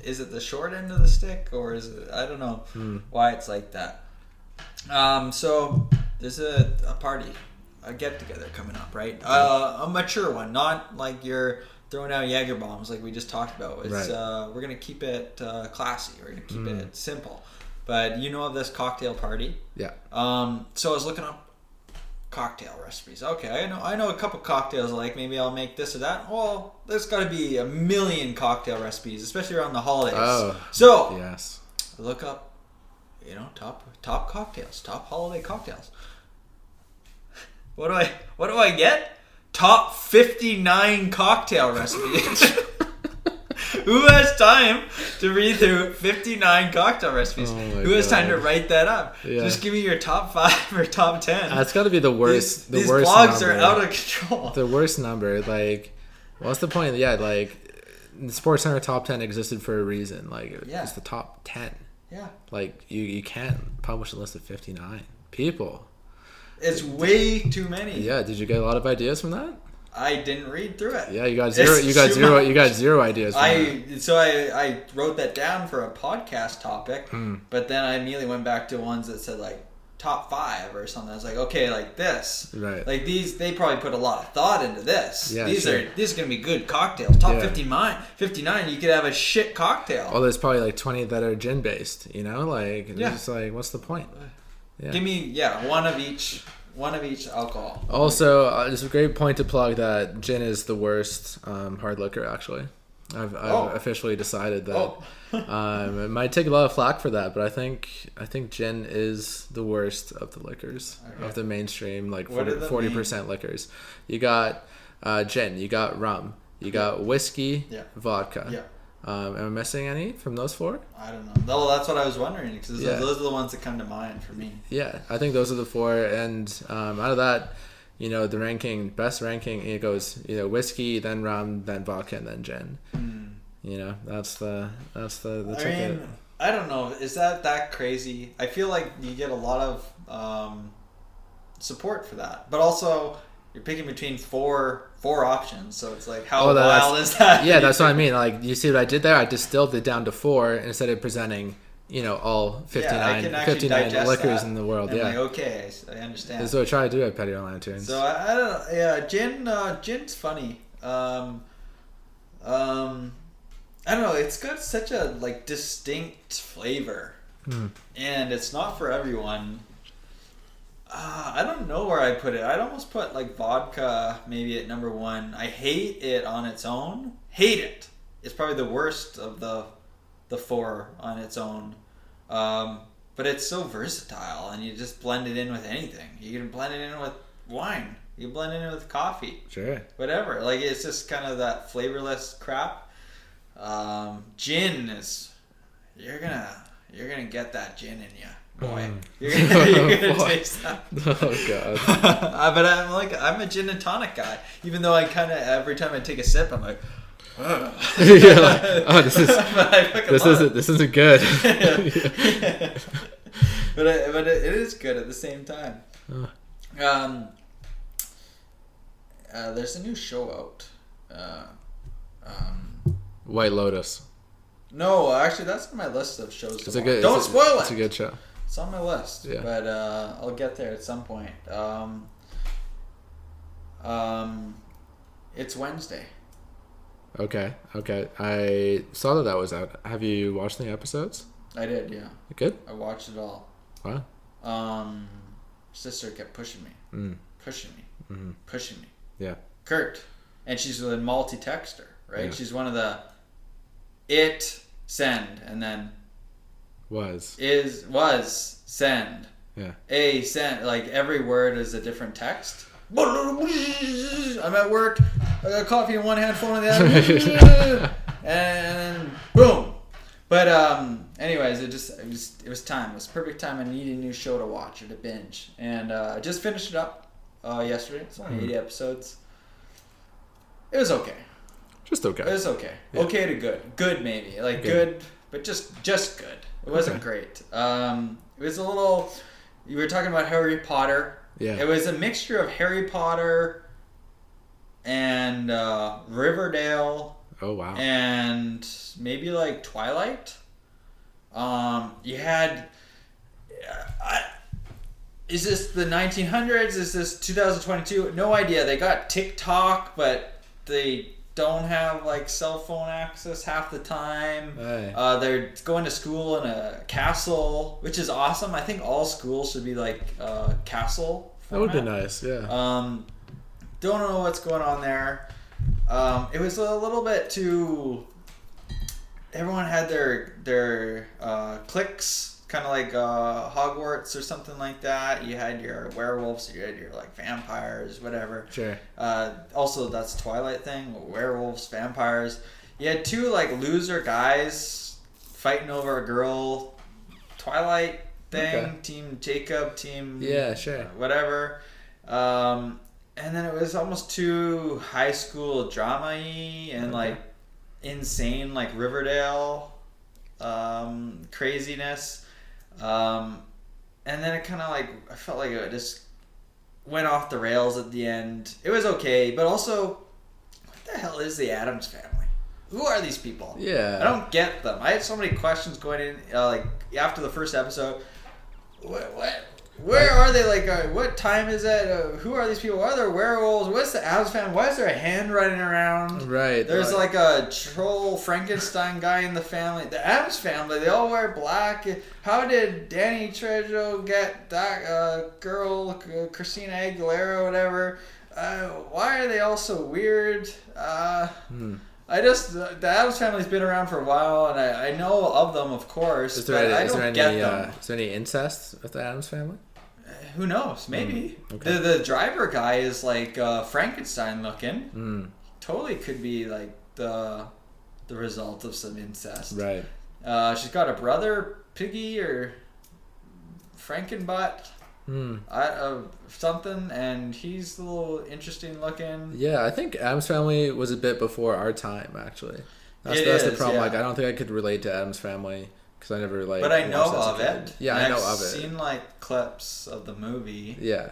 Is it the short end of the stick or is it? I don't know Hmm. why it's like that. Um, so there's a, a party, a get together coming up, right? Uh, a mature one, not like you're throwing out Jaeger bombs like we just talked about. It's Right. uh, we're gonna keep it uh, classy. We're gonna keep Hmm. it simple. But you know of this cocktail party? Yeah. Um, so I was looking up cocktail recipes. Okay, I know I know a couple cocktails. Like maybe I'll make this or that. Well, there's got to be a million cocktail recipes, especially around the holidays. Oh. So Yes. look up, you know, top top cocktails, top holiday cocktails. What do I what do I get? Top fifty nine cocktail recipes. Who has time to read through 59 cocktail recipes? Oh Who has time to write that up? Yeah. Just give me your top five or top 10. That's got to be the worst. these the these worst blogs number. are out of control. the worst number. Like, what's the point? Yeah, like the Sports Center top ten existed for a reason. Like, Yeah. it's the top ten. yeah. Like, you you can't publish a list of fifty nine people. It's way too many. Yeah, did you get a lot of ideas from that? I didn't read through it. Yeah, you got zero. It's You got zero. much. You got zero ideas. From that. I so I, I wrote that down for a podcast topic, Hmm. but then I immediately went back to ones that said like top five or something. I was like, okay, like this, Right. Like these, they probably put a lot of thought into this. Yeah, these sure. are these are gonna be good cocktails. Top Yeah. 59, 59, you could have a shit cocktail. Oh, there's probably like twenty that are gin based. You know, like it's Yeah. just like, what's the point? Yeah. Give me yeah, one of each, one of each alcohol. Also, uh, it's a great point to plug that gin is the worst um, hard liquor. Actually, I've, I've Oh. officially decided that. Oh. um, it might take a lot of flack for that, but I think I think gin is the worst of the liquors Okay. of the mainstream, like What are the forty percent liquors. You got uh, gin, you got rum, you got whiskey, Yeah. vodka. Yeah. Um, am I missing any from those four? I don't know. Well, that's what I was wondering because Yeah. those are the ones that come to mind for me. Yeah, I think those are the four, and um, out of that, you know, the ranking, best ranking, it goes, you know, whiskey, then rum, then vodka, and then gin. You know, that's the that's the the I ticket. mean, I don't know. Is that that crazy? I feel like you get a lot of um, support for that, but also you're picking between four four options. So it's like, how Oh, wild is that? yeah, that's what I mean. Like, you see what I did there? I distilled it down to four instead of presenting, you know, all 59, Yeah, I can actually 59 digest liquors in the world. Yeah, like, okay, I understand. that's what I try to do at Petty Lanterns. So I, I don't. Yeah, gin. Uh, gin's funny. Um, um, I don't know. It's got such a like distinct flavor, Hmm. and it's not for everyone. Uh, I don't know where I put it. I'd almost put like vodka maybe at number one. I hate it on its own. Hate it. It's probably the worst of the the four on its own. Um, but it's so versatile, and you just blend it in with anything. You can blend it in with wine. You blend it in with coffee, Sure. whatever. Like it's just kind of that flavorless crap. Um, gin is you're gonna you're gonna get that gin in you, boy. Mm. You're gonna, you're gonna Boy. taste that. Oh god. But I'm like I'm a gin and tonic guy. Even though I kind of every time I take a sip, I'm like. You're like, oh, this is I this isn't this isn't good. but it, but it, it is good at the same time. Um, uh, there's a new show out. Uh, um, White Lotus. no, actually, that's on my list of shows. It's a good. Don't spoil it. It's a good show. It's on my list. Yeah. But uh, I'll get there at some point. Um, um, it's Wednesday. Okay. Okay. I saw that that was out. Have you watched the episodes? I did, yeah. Good. I watched it all. Wow. Um, sister kept pushing me, Mm. pushing me, Mhm. pushing me. Yeah. Kurt, and she's a multi-texter, right? Yeah. She's one of the it send and then Was. is was send Yeah. a send like every word is a different text. I'm at work. I got coffee in one hand, phone in the other, and boom. But um, anyways, it just it was it was time. It was perfect time. I needed a new show to watch or to binge, and uh, I just finished it up uh, yesterday. It's only Mhm. eighty episodes. It was okay. Just okay. It was okay. Yeah. Okay to good. Good maybe. Like Good. good, but just just good. It wasn't Okay. great. Um, it was a little. You were talking about Harry Potter. Yeah. It was a mixture of Harry Potter and uh, Riverdale oh wow. and maybe like Twilight. Um, you had. I, is this the 1900s? Is this 2022? No idea. They got TikTok, but they don't have like cell phone access half the time. Hey. Uh, they're going to school in a castle, which is awesome. I think all schools should be like uh, castle. that would be nice. Yeah. Um, don't know what's going on there. Um, it was a little bit too. Everyone had their their uh, cliques, kind of like uh, Hogwarts or something like that. You had your werewolves, you had your like vampires, whatever. sure. Uh, also, that's Twilight thing: werewolves, vampires. You had two like loser guys fighting over a girl. Twilight thing, Okay. Team Jacob, Team Yeah, sure. whatever. Um, and then it was almost too high school drama y and Okay. like insane, like Riverdale um, craziness. Um, and then it kind of like, I felt like it just went off the rails at the end. It was okay, but also, what the hell is the Addams family? Who are these people? Yeah. I don't get them. I had so many questions going in, uh, like after the first episode. What? What? Where are they? Like, uh, what time is it? Uh, who are these people? Why are there werewolves? What's the Addams family? Why is there a hand running around? Right. There's like a troll Frankenstein guy in the family. The Addams family, they all wear black. How did Danny Trejo get that uh, girl, Christina Aguilera, whatever? Uh, why are they all so weird? Uh, Hmm. I just the Addams family's been around for a while, and I, I know of them, of course, Is but there, I any, is don't there any, get them. uh, is there any incest with the Addams family? Who knows? Maybe Mm, okay. the the driver guy is like uh, Frankenstein looking. Mm, Totally could be like the the result of some incest. right. Uh, she's got a brother, Piggy or Frankenbutt, Mm. I, uh, something, and he's a little interesting looking. Yeah, I think Addams family was a bit before our time, actually. That's, It that's the problem. yeah. Like, I don't think I could relate to Addams family because I never like. But I know watched as a of it. Yeah, and I know I've of it. Seen like clips of the movie. Yeah,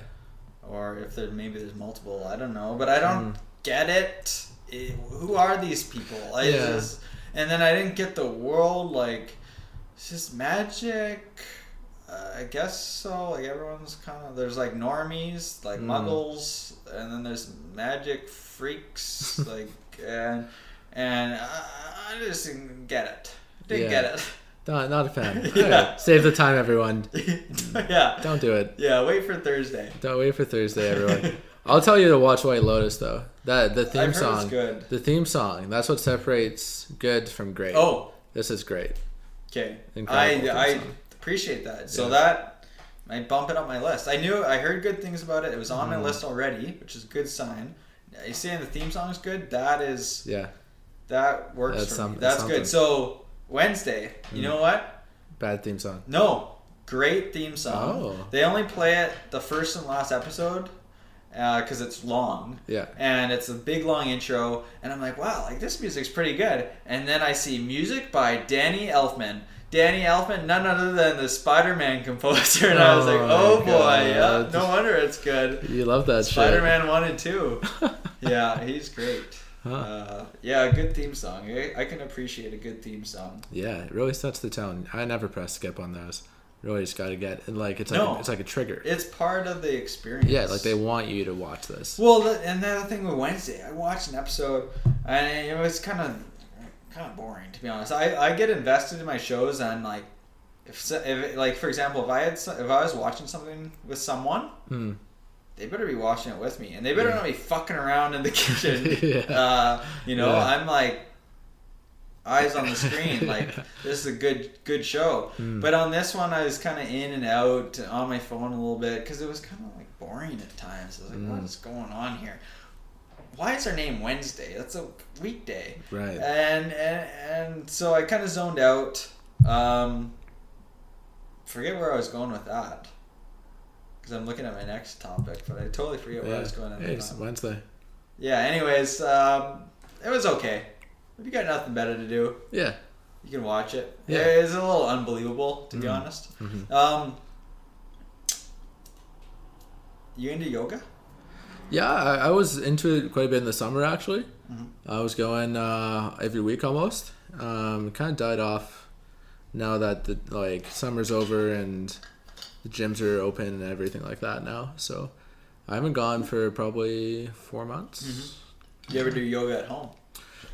or if there maybe there's multiple i don't know but i don't Mm. get it. It- who are these people I Yeah. just- and then i didn't get the world like it's just magic uh, i guess so like everyone's kind of there's like normies like Mm. muggles and then there's magic freaks like and and I, I just didn't get it didn't Yeah. get not, not a fan. Yeah. Alright, Save the time, everyone. yeah Don't do it. yeah wait for thursday Don't wait for Thursday, everyone. I'll tell you to watch White Lotus though. That the theme I've heard it's song. good. The theme song. That's what separates good from great. oh this is great. Okay, Incredible I theme I song. Appreciate that. So Yeah. that might bump it up my list. I knew I heard good things about it. It was on Mm-hmm. my list already, which is a good sign. You saying the theme song is good? That is Yeah, that works That's for some- me. that's good. Mm. So Wednesday, you know what? bad theme song. No, great theme song. Oh. They only play it the first and last episode because it's long. Yeah. And it's a big long intro, and I'm like, wow, like this music's pretty good. And then I see music by Danny Elfman. Danny Elfman, none other than the Spider-Man composer, and I was like, Oh oh boy, yeah, no wonder it's good. You love that. Spider-Man one and two. yeah, he's great. Huh. Uh, yeah, a good theme song. I, I can appreciate a good theme song. Yeah, it really sets the tone. I never press skip on those. Really, just gotta get and like it's like No. a, it's like a trigger. It's part of the experience. Yeah, like they want you to watch this. Well, the, and then the other thing with Wednesday, I watched an episode, and it was kind of kind of boring to be honest. I, I get invested in my shows, and like if, so- if like for example, if I had so- if I was watching something with someone, Hmm. they better be watching it with me, and they better Yeah. not be fucking around in the kitchen. Yeah. uh, you know, Yeah. I'm like eyes on the screen like this is a good good show Hmm. but on this one i was kind of in and out on my phone a little bit because it was kind of like boring at times i was like Mm. what is going on here why is her name wednesday that's a weekday Right. and and, and so i kind of zoned out um forget where i was going with that because i'm looking at my next topic but i totally forget where i was going Hey, it's. Wednesday. yeah anyways um it was okay if you got nothing better to do Yeah. you can watch it. Yeah. It's a little unbelievable, to be Mhm. honest. Mhm. Um, you into yoga? Yeah, I, I was into it quite a bit in the summer actually. Mhm. I was going uh, every week almost. Um, kind of died off now that the like summer's over and the gyms are open and everything like that now. So I haven't gone for probably four months. Mm-hmm. You ever do yoga at home?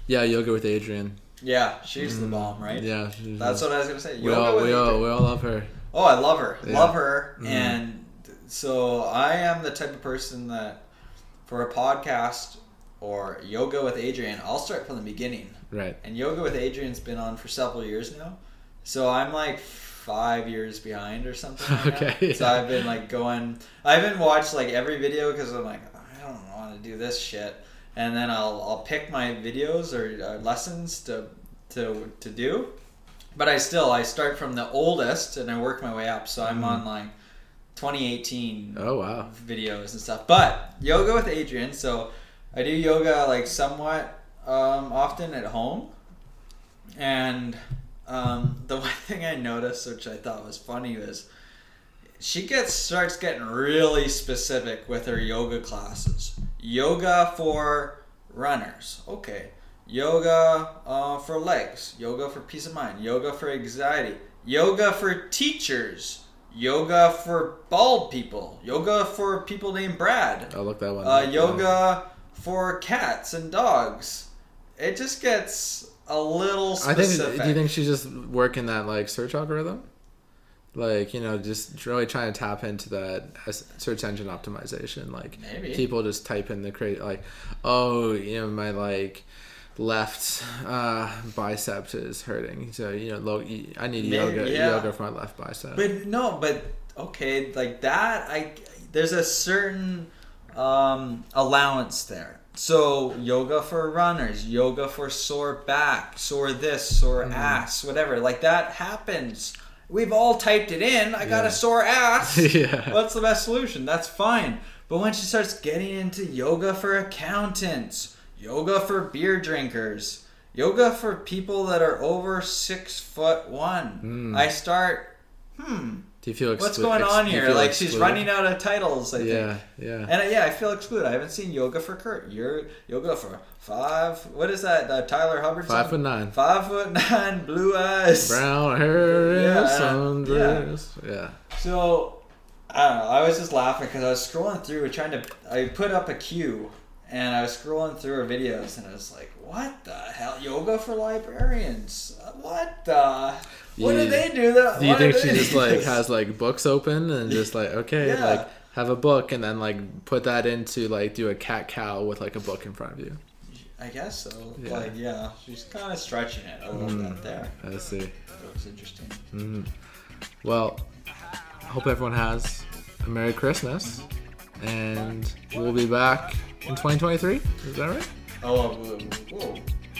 Yeah, yoga with Adriene. Yeah, she's the bomb, right? Mm, Yeah, That's what I was gonna say. we all with we all we all love her. Oh, I love her. Yeah. Love her. Mhm. And so I am the type of person that for a podcast or yoga with Adriene, I'll start from the beginning. Right. And Yoga with Adriene's been on for several years now. So I'm like five years behind or something. Like Okay, That. So. I've been like going. I haven't watched like every video because I'm like I don't want to do this shit. And then I'll I'll pick my videos or uh, lessons to to to do. But I still I start from the oldest and I work my way up. So I'm Mhm. on like 2018 Oh wow. videos and stuff. But yoga with Adriene, so I do yoga like somewhat um, often at home. And um, the one thing I noticed, which I thought was funny, was she gets starts getting really specific with her yoga classes. Yoga for runners, okay. Yoga uh, for legs. Yoga for peace of mind. Yoga for anxiety. Yoga for teachers. Yoga for bald people. Yoga for people named Brad. I'll look that one. Uh, yoga for cats and dogs. It just gets a little I think. specific. Do you think she's just working that like search algorithm? Like you know, just really trying to tap into that search engine optimization. Like Maybe. people just type in the create like, oh, you know, my like left uh, bicep is hurting. So you know, low, I need Maybe, yoga yeah. yoga for my left bicep. But no, but okay, like that. I there's a certain um, allowance there. So yoga for runners, yoga for sore back, sore this, sore Mm-hmm. ass, whatever. Like that happens. We've all typed it in. I got Yeah. a sore ass. Yeah. What's the best solution? That's fine. But when she starts getting into yoga for accountants, yoga for beer drinkers, yoga for people that are over six foot one, Mm. I start, hmm, do you feel what's going on you here? Like she's running out of titles. I Yeah, think. yeah. And uh, yeah, I feel excluded. I haven't seen yoga for Kurt. You're yoga for five. What is that? Uh, Tyler Hubbard. Five foot nine. Five foot nine, blue eyes. Brown hair Yeah, and yeah. sundress. Yeah. So I don't know. I was just laughing because I was scrolling through trying to. I put up a queue and I was scrolling through her videos and I was like, "What the hell? Yoga for librarians? What the? What do You- they do? That? Do you think she just like has like books open and just like okay, Yeah. like have a book and then like put that into like do a cat cow with like a book in front of you? I guess so. Yeah. Like yeah, she's kind of stretching it a little Mm. bit there. I see. It was interesting. hmm Well, I hope everyone has a Merry Christmas, and we'll be back in 2023. Is that right? Oh, whoa, whoa.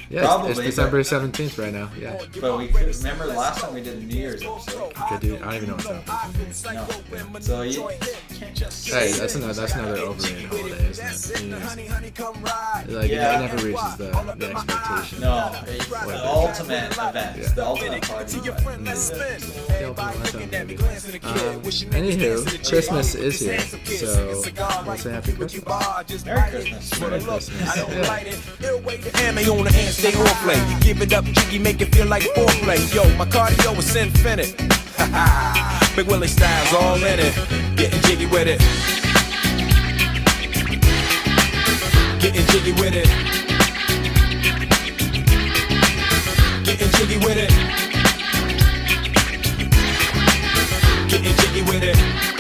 Yeah, it's- Probably, it's December 17th right now. Yeah. but we could remember last time we did New Year's episode. Okay, dude, I don't even know what's up. No. So you Hey, that's another that's another overrated holiday, isn't it? New Year's. Like Yeah. it never reaches the, the expectation. No, it's the ultimate event, Yeah. the ultimate party. Mm. Event. The ultimate letdown, maybe. Um, anywho, Christmas is here, so let's say Happy Christmas. Merry Christmas. Merry Christmas. Yeah. Hammy on the hand, stay on play. Give it up, jiggy, make it feel like foreplay. Yo, my cardio is infinite. Big Willie styles all in it. Getting jiggy with it. Getting jiggy with it. Getting jiggy with it. Getting jiggy with it.